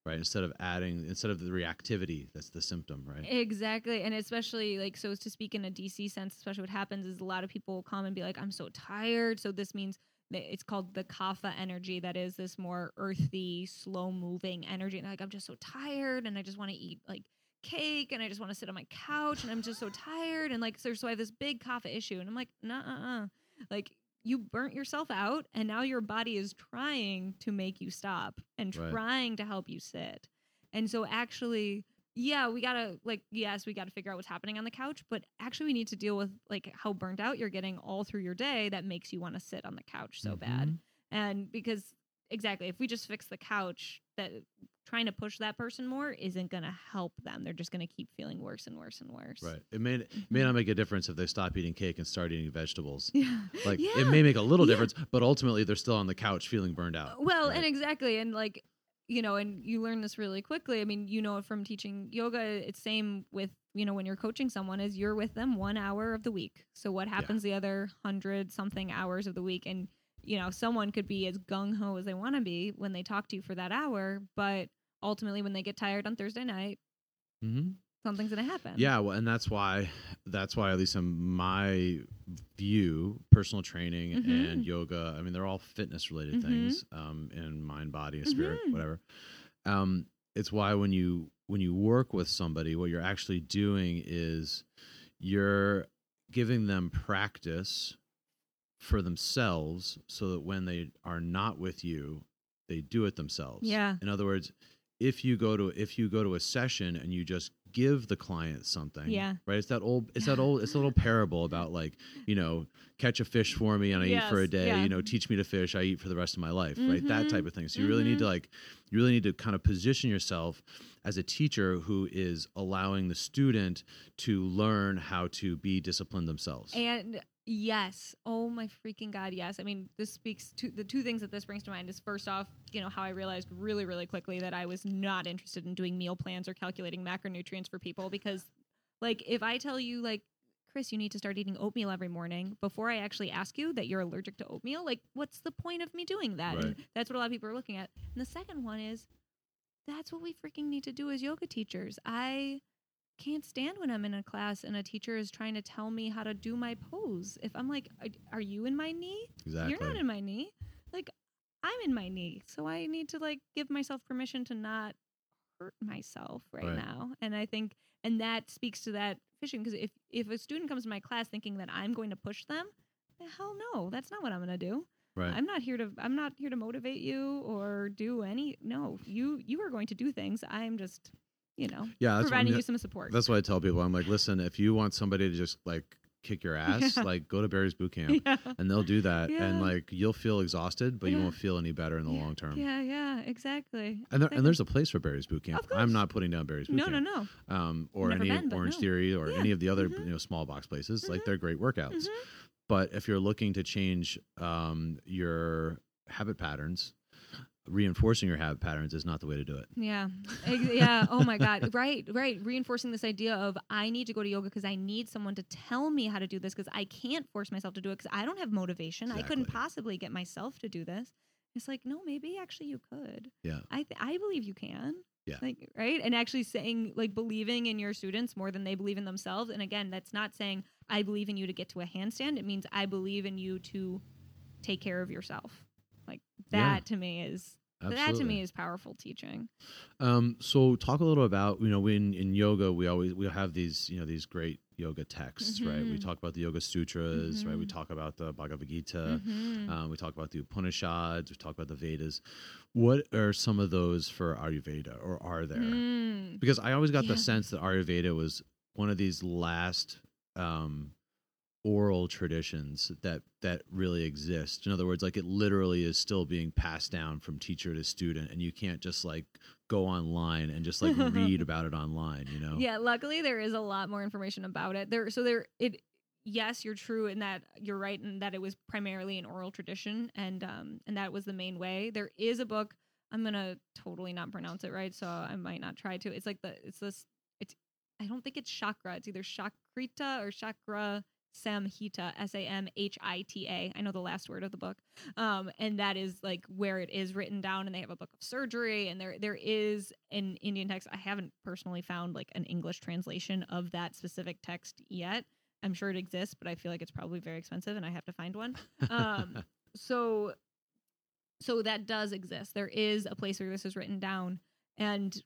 right instead of adding instead of the reactivity that's the symptom, right? Exactly. And especially like so to speak in a DC sense, especially what happens is a lot of people will come and be like, I'm so tired. So this means it's called the kapha energy that is this more earthy, slow moving energy. And like I'm just so tired and I just want to eat like cake and I just want to sit on my couch and I'm just so tired and like so, so I have this big kapha issue and I'm like, nah uh. Like you burnt yourself out and now your body is trying to make you stop and Right. trying to help you sit. And so actually yeah, we gotta like yes, we gotta figure out what's happening on the couch, but actually we need to deal with like how burnt out you're getting all through your day that makes you want to sit on the couch so bad. Mhm. And because exactly, if we just fix the couch, that trying to push that person more isn't gonna help them. They're just gonna keep feeling worse and worse and worse. Right. It may it may mm-hmm. not make a difference if they stop eating cake and start eating vegetables. Yeah. Like yeah. it may make a little Yeah. difference, but ultimately they're still on the couch feeling burned out. Well, right? and exactly, and like you know, and you learn this really quickly. I mean, you know, from teaching yoga, it's same with you know when you're coaching someone is you're with them one hour of the week. So what happens the other hundred something hours of the week, and you know, someone could be as gung ho as they want to be when they talk to you for that hour, but ultimately, when they get tired on Thursday night, Mhm. something's gonna happen. Yeah, well, and that's why that's why at least in my view, personal training Mhm. and yoga, I mean, they're all fitness related Mhm. things, um, in mind, body, and spirit, Mhm. whatever. Um, it's why when you when you work with somebody, what you're actually doing is you're giving them practice for themselves, so that when they are not with you, they do it themselves. Yeah. In other words, if you go to if you go to a session and you just give the client something Yeah. right it's that old it's that old it's a little parable about like you know catch a fish for me and i eat for a day yeah. you know teach me to fish i eat for the rest of my life right that Mhm, type of thing so you really need to mhm. like you really need to kind of position yourself as a teacher who is allowing the student to learn how to be disciplined themselves And yes, oh my freaking god, yes. I mean, this speaks to the two things that this brings to mind is first off, you know, how I realized really, really quickly that I was not interested in doing meal plans or calculating macronutrients for people because, like, if I tell you, like, Chris, you need to start eating oatmeal every morning before I actually ask you that you're allergic to oatmeal, like, what's the point of me doing that? And that's what a lot of people are looking at. And the second one is that's what we freaking need to do as yoga teachers. I can't stand when I'm in a class and a teacher is trying to tell me how to do my pose. If I'm like, "Are- you in my knee? Exactly. You're not in my knee. Like I'm in my knee. So I need to like give myself permission to not hurt myself right, Right. now. And I think and that speaks to that fishing because if if a student comes to my class thinking that I'm going to push them, the hell no, that's not what I'm going to do. right. I'm not here to I'm not here to motivate you or do any no, you you are going to do things. I'm just, you know, yeah, providing you some support. that's what I tell people. I'm like, listen, if you want somebody to just like kick your ass, Yeah. like go to Barry's boot camp. yeah. And they'll do that, and like you'll feel exhausted, but you won't feel any better in the Yeah. long term. Yeah, yeah, exactly. And, there, and there's a place for Barry's boot camp. I'm not putting down Barry's boot no, camp. no, no. um, or Never any been, Orange no. Theory or Yeah. any of the other Mhm. you know small box places. Like Mhm. they're great workouts. Mhm. But if you're looking to change um, your habit patterns, reinforcing your habit patterns is not the way to do it. Yeah. Yeah. Oh my God. Right. Right. Reinforcing this idea of I need to go to yoga because I need someone to tell me how to do this because I can't force myself to do it because I don't have motivation. I couldn't possibly get myself to do this. It's like, no, maybe actually you could. Yeah. I th- I believe you can. Yeah. Like right, and actually saying like believing in your students more than they believe in themselves. And again, that's not saying I believe in you to get to a handstand. It means I believe in you to take care of yourself. Like Yeah. that to me is Absolutely. that to me is powerful teaching. Um, so talk a little about you know when in yoga we always we have these you know these great yoga texts right we Mhm. talk about the yoga sutras right we Mhm. talk about the bhagavad gita Mhm. um, we talk about the upanishads we talk about the vedas what are some of those for ayurveda or are there Mm. because i always got Yeah. the sense that ayurveda was one of these last um, oral traditions that that really exist in other words like it literally is still being passed down from teacher to student and you can't just like go online and just like read about it online you know Yeah, luckily there is a lot more information about it. There so there it yes, you're true in that you're right in that it was primarily an oral tradition and um and that was the main way. There is a book I'm going to totally not pronounce it right, so I might not try to. It's like the it's this it's I don't think it's chakra. It's either chakrita or chakra samhita s a m h i t a. I know the last word of the book. Um and that is like where it is written down and they have a book of surgery and there there is an Indian text. I haven't personally found like an English translation of that specific text yet. I'm sure it exists, but I feel like it's probably very expensive and I have to find one. Um so so that does exist. There is a place where this is written down and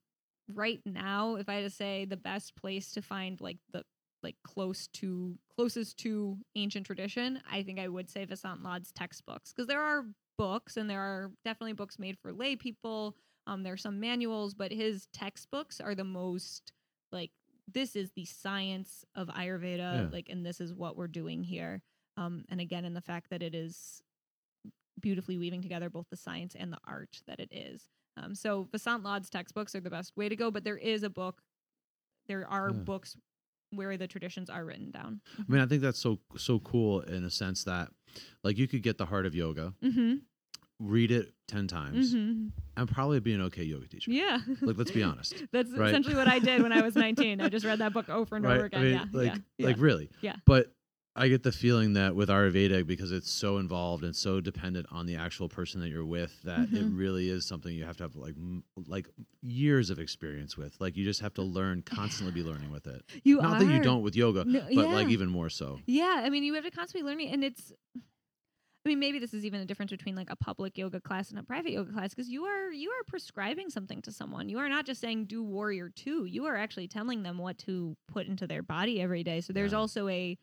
right now if I had to say the best place to find like the like close to closest to ancient tradition, I think I would say Vasant Lad's textbooks because there are books and there are definitely books made for lay people. Um, there are some manuals, but his textbooks are the most like this is the science of Ayurveda, Yeah. like, and this is what we're doing here. Um, and again, in the fact that it is beautifully weaving together both the science and the art that it is. Um, so Vasant Lad's textbooks are the best way to go, but there is a book. There are Yeah. books where the traditions are written down. i mean i think that's so so cool in a sense that like you could get the heart of yoga Mm-hmm. read it 10 times Mm-hmm. and probably be an okay yoga teacher Yeah. like let's be honest That's Right. essentially what I did when I was 19. I just read that book over and over again. I mean, yeah. like, yeah. like yeah. really. Yeah. But I get the feeling that with Ayurveda, because it's so involved and so dependent on the actual person that you're with, that it Mhm. really is something you have to have like m- like years of experience with. Like you just have to learn, constantly be learning with it. you Not are. that you don't with yoga, No, but like even more so. Yeah, I mean, you have to constantly learning, and it's. I mean, maybe this is even a difference between like a public yoga class and a private yoga class because you are you are prescribing something to someone. You are not just saying do warrior two. You are actually telling them what to put into their body every day. So there's Yeah. also a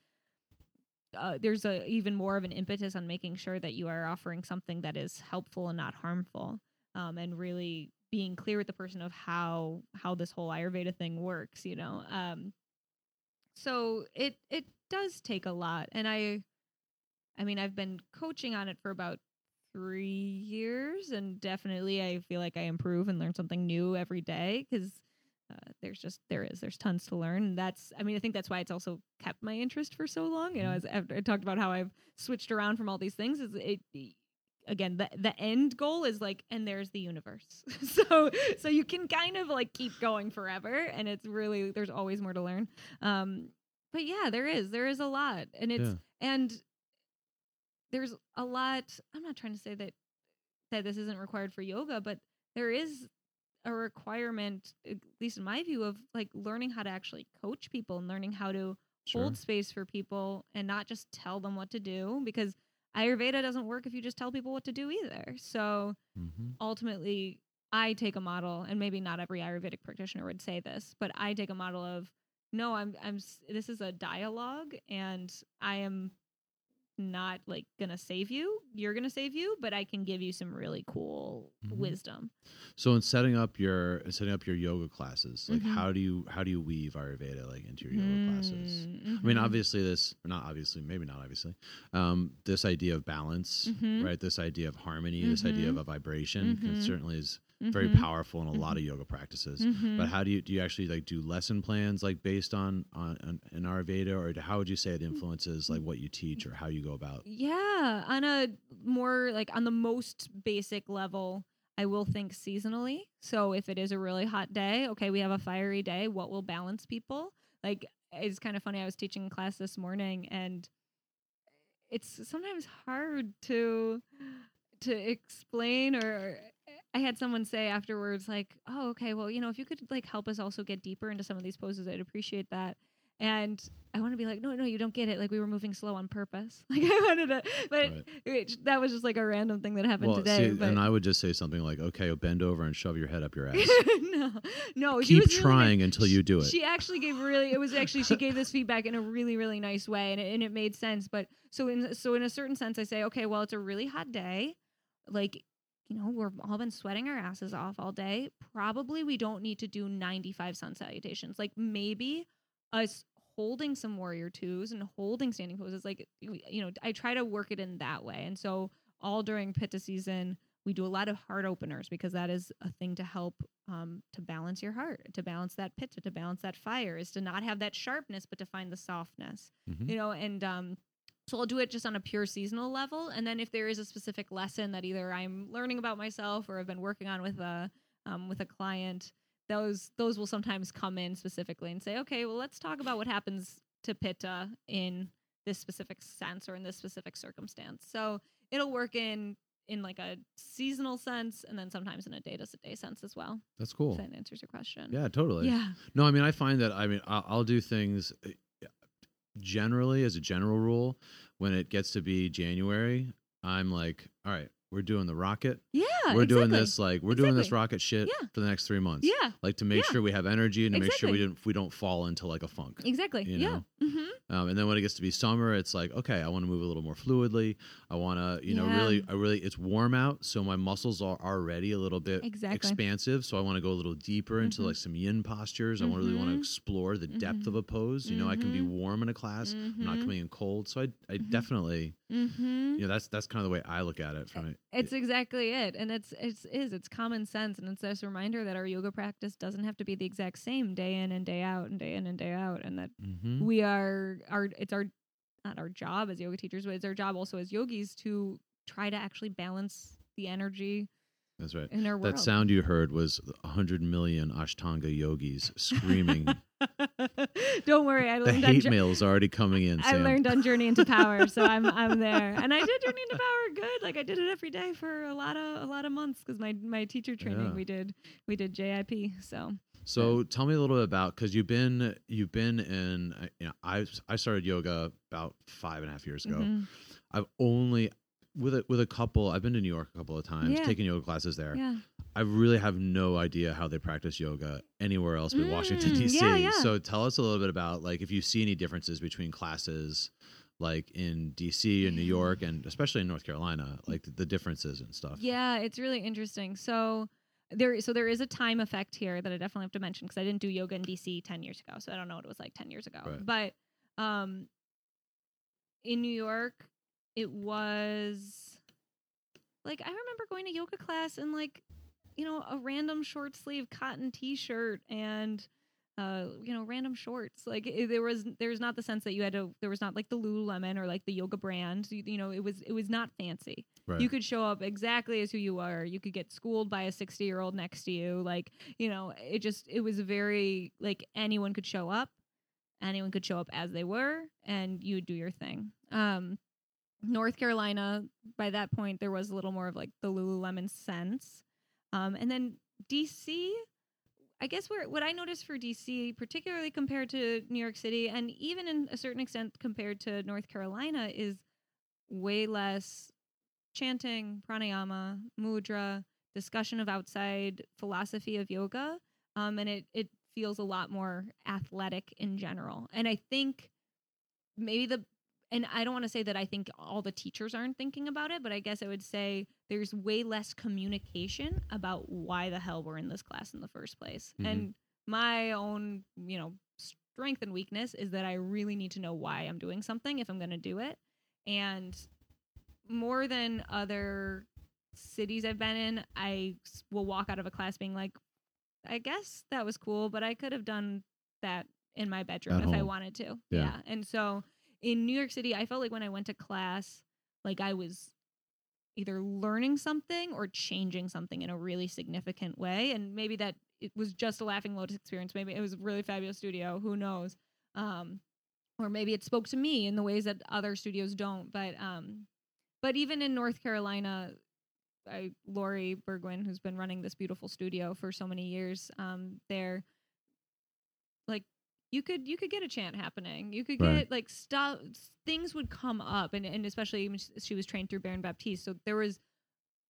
uh, there's a even more of an impetus on making sure that you are offering something that is helpful and not harmful, um, and really being clear with the person of how how this whole Ayurveda thing works. You know, um, so it it does take a lot, and I, I mean, I've been coaching on it for about three years, and definitely I feel like I improve and learn something new every day because. Uh, there's just there is there's tons to learn. That's i mean i think that's why it's also kept my interest for so long. You know as i talked about how i've switched around from all these things is it again the the end goal is like and there's the universe. So so you can kind of like keep going forever and it's really there's always more to learn. Um but yeah there is there is a lot. And it's Yeah. and there's a lot i'm not trying to say that that this isn't required for yoga but there is a requirement, at least in my view, of like learning how to actually coach people and learning how to Sure. hold space for people and not just tell them what to do because Ayurveda doesn't work if you just tell people what to do either. So Mhm. ultimately, I take a model, and maybe not every Ayurvedic practitioner would say this, but I take a model of no, I'm I'm this is a dialogue, and I am not like gonna save you. You're gonna save you, but I can give you some really cool Mhm. wisdom. So in setting up your in setting up your yoga classes, like Mhm. how do you how do you weave Ayurveda like into your yoga classes? Mm, I mean, mhm. obviously, this not obviously, maybe not obviously. Um, this idea of balance, Mhm. right? This idea of harmony, this idea of a vibration, it certainly is very Mhm. powerful in a lot of yoga practices. Mhm. But how do you do you actually like do lesson plans like based on on, on in Ayurveda, or how would you say it influences like what you teach or how you go about? Yeah, on a more like on the most basic level, I will think seasonally. So if it is a really hot day, okay, we have a fiery day, what will balance people? Like it's kind of funny I was teaching a class this morning and it's sometimes hard to to explain or I had someone say afterwards like, "Oh, okay, well, you know, if you could like help us also get deeper into some of these poses, I'd appreciate that." And I want to be like, no, no, you don't get it. Like we were moving slow on purpose. Like I wanted to, but Right. it- that was just like a random thing that happened Well, today. see, but and I would just say something like, "Okay, bend over and shove your head up your ass." no, no, she Keep was really trying nice. until you do it. She actually gave really. It was actually she gave this feedback in a really really nice way, and it, and it made sense. But so in so in a certain sense, I say, okay, well, it's a really hot day, like. You know, we're all been sweating our asses off all day. Probably we don't need to do 95 sun salutations. Like maybe us holding some warrior twos and holding standing poses. Like, you know, I try to work it in that way. And so all during Pitta season, we do a lot of heart openers because that is a thing to help um, to balance your heart, to balance that pitta, to balance that fire, is to not have that sharpness, but to find the softness, Mhm. you know. And um, so I'll do it just on a pure seasonal level, and then if there is a specific lesson that either I'm learning about myself or I've been working on with a um, with a client, those those will sometimes come in specifically and say, okay, well, let's talk about what happens to pitta in this specific sense or in this specific circumstance. So it'll work in in like a seasonal sense and then sometimes in a day to day sense as well. That's cool. If that answers your question. Yeah, totally. Yeah. No, I mean, I find that I mean, I'll, I'll do things uh, generally as a general rule. When it gets to be January, I'm like, all right, we're doing the rocket. Yeah. we're doing this like we're doing this rocket shit Yeah. for the next three months. Yeah. like to make Yeah. sure we have energy and to make sure we Exactly. didn't we don't fall into like a funk. Exactly. you yeah. know? Mm-hmm. Um, and then when it gets to be summer, it's like, okay, I want to move a little more fluidly. I want to, you know, really, I really, it's warm out, so my muscles are already a little bit Exactly. expansive. So I want to go a little deeper into Mhm. like some yin postures. I want really want to explore the depth Mhm. of a pose. You know, I can be Mhm. warm in a class. I'm not Mhm. coming in cold. So I, I definitely, Mm-hmm. you know, that's that's kind of the way I look at it. From it, It's exactly it, and it's it's is it's common sense, and it's this reminder that our yoga practice doesn't have to be the exact same day in and day out and day in and day out, and that Mhm. we are our it's our not our job as yoga teachers, but it's our job also as yogis to try to actually balance the energy That's right. in our world. That sound you heard was 100 million Ashtanga yogis screaming. Don't worry, I the learned on hate mail is already coming in. I Sam. learned on Journey into Power, so I'm I'm there, and I did Journey into Power good. Like I did it every day for a lot of a lot of months because my my teacher training Yeah. we did we did JIP. So So tell me a little bit about because you've been you've been in uh, you know I I started yoga about five and a half years ago. mhm. I've only with a with a couple. I've been to New York a couple of times, Yeah. taking yoga classes there. yeah, I really have no idea how they practice yoga anywhere else but Washington Mm, D.C. yeah, yeah. So tell us a little bit about like if you see any differences between classes like in D.C. and New York and especially in North Carolina, like the, differences and stuff. yeah, it's really interesting. So there so there is a time effect here that I definitely have to mention because I didn't do yoga in DC ten years ago, so I don't know what it was like ten years ago. Right. But um, in New York, it was like I remember going to yoga class and like you know a random short sleeve cotton T-shirt and uh you know random shorts. Like it, there was there's not the sense that you had to there was not like the Lululemon or like the yoga brand. You, you know it was it was not fancy. Right. you could show up exactly as who you are. You could get schooled by a 60 year old next to you. Like you know it just it was very like anyone could show up. Anyone could show up as they were and you would do your thing. Um north carolina by that point there was a little more of like the lululemon sense um and then DC, I guess where what I noticed for DC, particularly compared to New York City, and even in a certain extent compared to North Carolina, is way less chanting, pranayama, mudra, discussion of outside philosophy of yoga, um, and it it feels a lot more athletic in general. And I think maybe the and I don't want to say that I think all the teachers aren't thinking about it, but I guess I would say there's way less communication about why the hell we're in this class in the first place. Mhm. And my own, you know, strength and weakness is that I really need to know why I'm doing something if I'm going to do it. And more than other cities I've been in, I will walk out of a class being like, I guess that was cool, but I could have done that in my bedroom At if I wanted to. Yeah. And so in New York City, I felt like when I went to class, like I was either learning something or changing something in a really significant way. And maybe that it was just a Laughing Lotus experience. Maybe it was a really fabulous studio. Who knows? Um, or maybe it spoke to me in the ways that other studios don't. But um, but even in North Carolina, I, Lori Bergwin, who's been running this beautiful studio for so many years, um, there, you could you could get a chant happening. You could get Right. like stuff. Things would come up, and and especially she was trained through Baron Baptiste, so there was,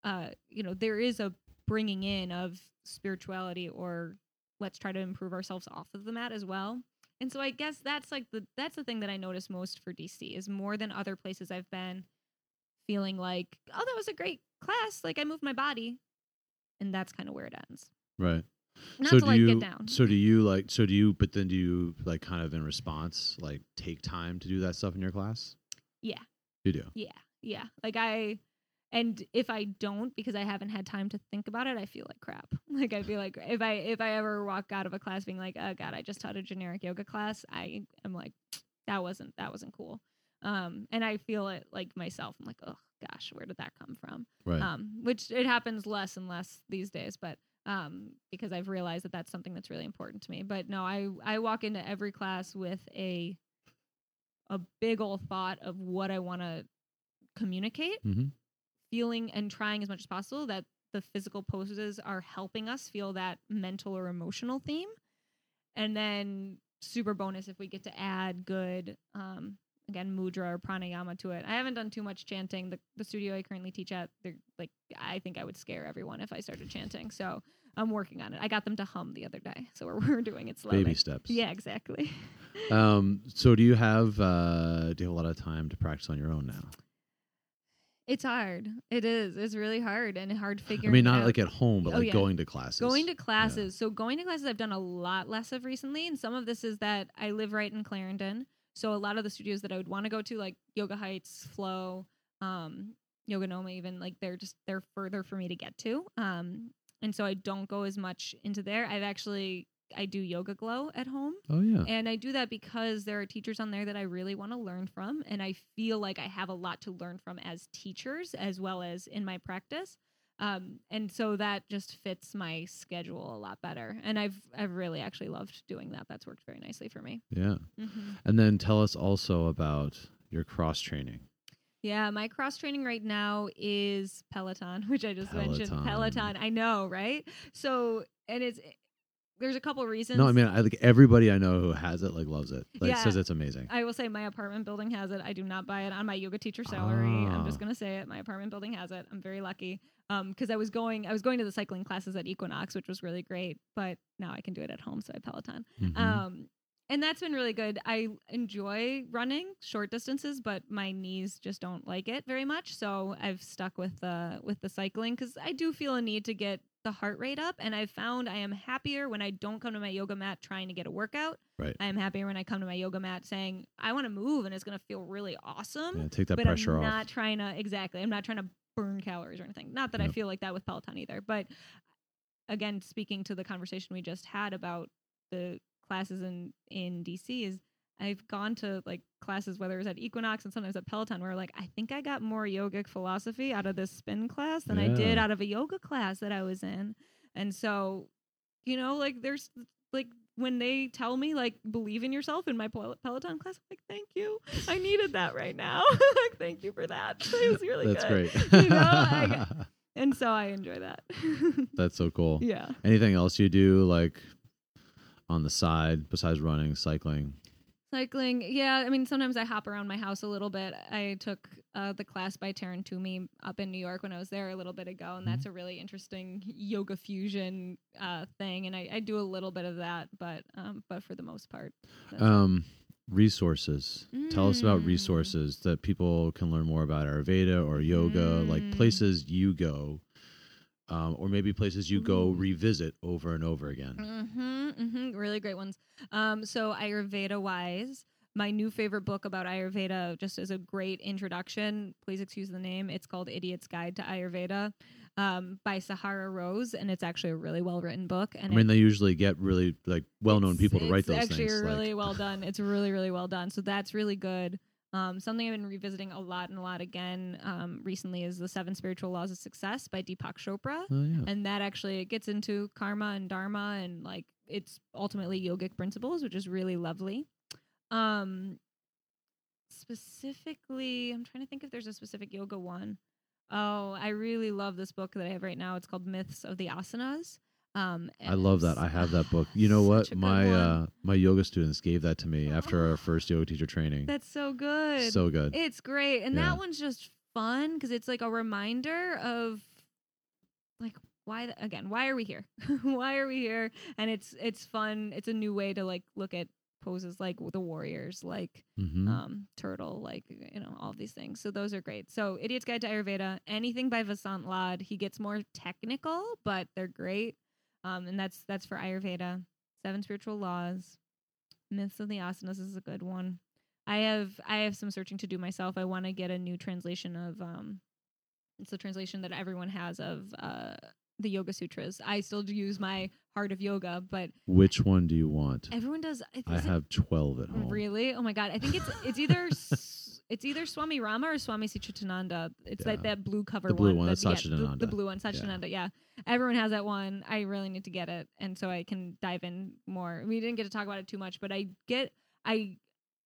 uh, you know, there is a bringing in of spirituality or let's try to improve ourselves off of the mat as well. And so I guess that's like the that's the thing that I notice most for DC is more than other places I've been feeling like, oh, that was a great class. Like I moved my body. And that's kind of where it ends. Right. Not so to do like you get down. so do you like so do you but then do you like kind of in response like take time to do that stuff in your class? Yeah. You do. Yeah. Yeah. Like I and if I don't because I haven't had time to think about it, I feel like crap. Like I feel like if I if I ever walk out of a class being like, "Oh god, I just taught a generic yoga class." I am like that wasn't that wasn't cool. Um and I feel it like myself. I'm like, "Oh gosh, where did that come from?" Right. um, which it happens less and less these days but um, because i've realized that that's something that's really important to me but no i i walk into every class with a a big old thought of what i want to communicate mm-hmm. feeling and trying as much as possible that the physical poses are helping us feel that mental or emotional theme and then super bonus if we get to add good um again mudra or pranayama to it i haven't done too much chanting the, the studio i currently teach at they're like i think i would scare everyone if i started chanting so i'm working on it i got them to hum the other day so we're, we're doing it slowly Baby steps. yeah exactly Um so do you have uh do you have a lot of time to practice on your own now? it's hard it is it's really hard and hard figuring. I mean not out. like at home but Oh, like yeah. going to classes. Going to classes. So going to classes I've done a lot less of recently and some of this is that I live right in Clarendon. So a lot of the studios that I would want to go to like Yoga Heights, Flow, um Yoga Noma even like they're just they're further for me to get to. Um and so I don't go as much into there. I've actually I do YogaGlo at home. Oh yeah. And I do that because there are teachers on there that I really want to learn from. And I feel like I have a lot to learn from as teachers as well as in my practice. Um, and so that just fits my schedule a lot better. And I've I've really actually loved doing that. That's worked very nicely for me. Yeah. Mm-hmm. And then tell us also about your cross training. Yeah, my cross training right now is Peloton, which I just mentioned. Peloton. Peloton, I know, right? So, and it's there's a couple reasons. No, I mean I like everybody I know who has it like loves it. Like Yeah. says it's amazing. I will say my apartment building has it. I do not buy it on my yoga teacher salary. I'm just Ah. gonna say it. My apartment building has it. I'm very lucky. Um, because I was going, I was going to the cycling classes at Equinox, which was really great. But now I can do it at home, so I Peloton. Mhm. Um, and that's been really good. I enjoy running short distances, but my knees just don't like it very much. So I've stuck with the with the cycling because I do feel a need to get the heart rate up, and I've found I am happier when I don't come to my yoga mat trying to get a workout. Right. I am happier when I come to my yoga mat saying I want to move and it's going to feel really awesome. yeah, take that but pressure I'm off. not trying to exactly. I'm not trying to burn calories or anything. Not that I feel like that with Peloton either, but again, speaking to the conversation we just had about the classes in in DC is I've gone to like classes whether it was at Equinox and sometimes at Peloton where like I think I got more yogic philosophy out of this spin class than I did out of a yoga class that I was in. And so, you know, like there's like when they tell me like believe in yourself in my Pel- Peloton class, I'm like thank you. I needed that right now. like thank you for that. It was really That's good. great. You know, I- and so I enjoy that. That's so cool. yeah. Anything else you do like on the side besides running, cycling? Cycling, yeah. I mean, sometimes I hop around my house a little bit. I took uh, the class by Taryn Toomey up in New York when I was there a little bit ago, and Mhm. that's a really interesting yoga fusion uh, thing. And I, I do a little bit of that, but um, but for the most part. Um, resources. Tell us about Mm. resources that people can learn more about Ayurveda or yoga, like Mm. places you go, um, or maybe places you go revisit over and over again. Mm-hmm, mm-hmm. Really great ones. Um, so Ayurveda wise, my new favorite book about Ayurveda, just as a great introduction, please excuse the name. It's called Idiot's Guide to Ayurveda um, by Sahara Rose, and it's actually a really well written book. And I mean, it- they usually get really like well-known people to write it's those actually things. really like, well done. It's really, really well done. So that's really good. Um, something I've been revisiting a lot and a lot again um, recently is the Seven Spiritual Laws of Success by Deepak Chopra oh yeah. and that actually it gets into karma and dharma and like it's ultimately yogic principles which is really lovely um specifically i'm trying to think if there's a specific yoga one. Oh, i really love this book that i have right now it's called myths of the asanas um I love that. I have that book. You know what? such a good My uh my yoga students gave that to me after our first yoga teacher training. that's so good So good. It's great. And Yeah. that one's just fun because it's like a reminder of like why the, again, why are we here? why are we here? And it's it's fun. It's a new way to like look at poses like the warriors, like hmm um turtle, like you know, all these things. So those are great. So Idiot's Guide to Ayurveda, anything by Vasant Lad. He gets more technical, but they're great. Um and that's that's for Ayurveda. Seven Spiritual Laws. Myths of the Asanas is a good one. I have I have some searching to do myself. I want to get a new translation of um it's the translation that everyone has of uh the Yoga Sutras. I still use my Heart of Yoga, but Which one do you want? everyone does I it have twelve at home. Really? Oh my god! I think it's it's either it's either Swami Rama or Swami Satchidananda. It's like that blue cover The blue one. one, that- that's yeah, the- The, blue one, Satchidananda. Yeah. everyone has that one. I really need to get it, and so I can dive in more. We didn't get to talk about it too much, but I get I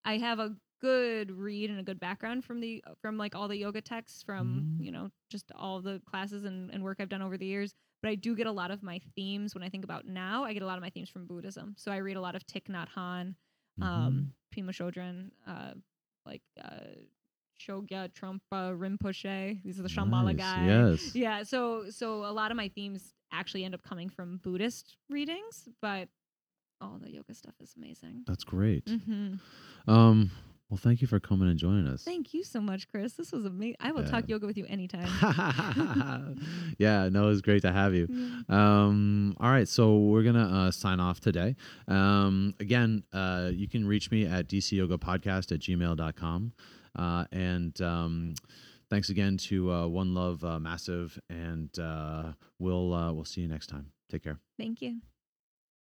I have a good read and a good background from the from like all the yoga texts from Mhm. you know just all the classes and, and work I've done over the years but I do get a lot of my themes when I think about now. I get a lot of my themes from Buddhism. So I read a lot of Thich Nhat Hanh, Mhm. um, Pema Chodron, uh, like uh, Chogyam Trungpa Rinpoche. These are the Shambhala Nice, guys. Yes. Yeah. So so a lot of my themes actually end up coming from Buddhist readings, but all the yoga stuff is amazing. That's great. hmm Um, well, thank you for coming and joining us. Thank you so much, Chris. This was amazing. I will Yeah. talk yoga with you anytime. yeah, no, it was great to have you. Yeah. Um, all right, so we're gonna uh, sign off today. Um, again, uh, you can reach me at dcyogapodcast at gmail.com. Uh, and um, thanks again to uh, One Love uh, Massive, and uh, we'll uh, we'll see you next time. Take care. Thank you.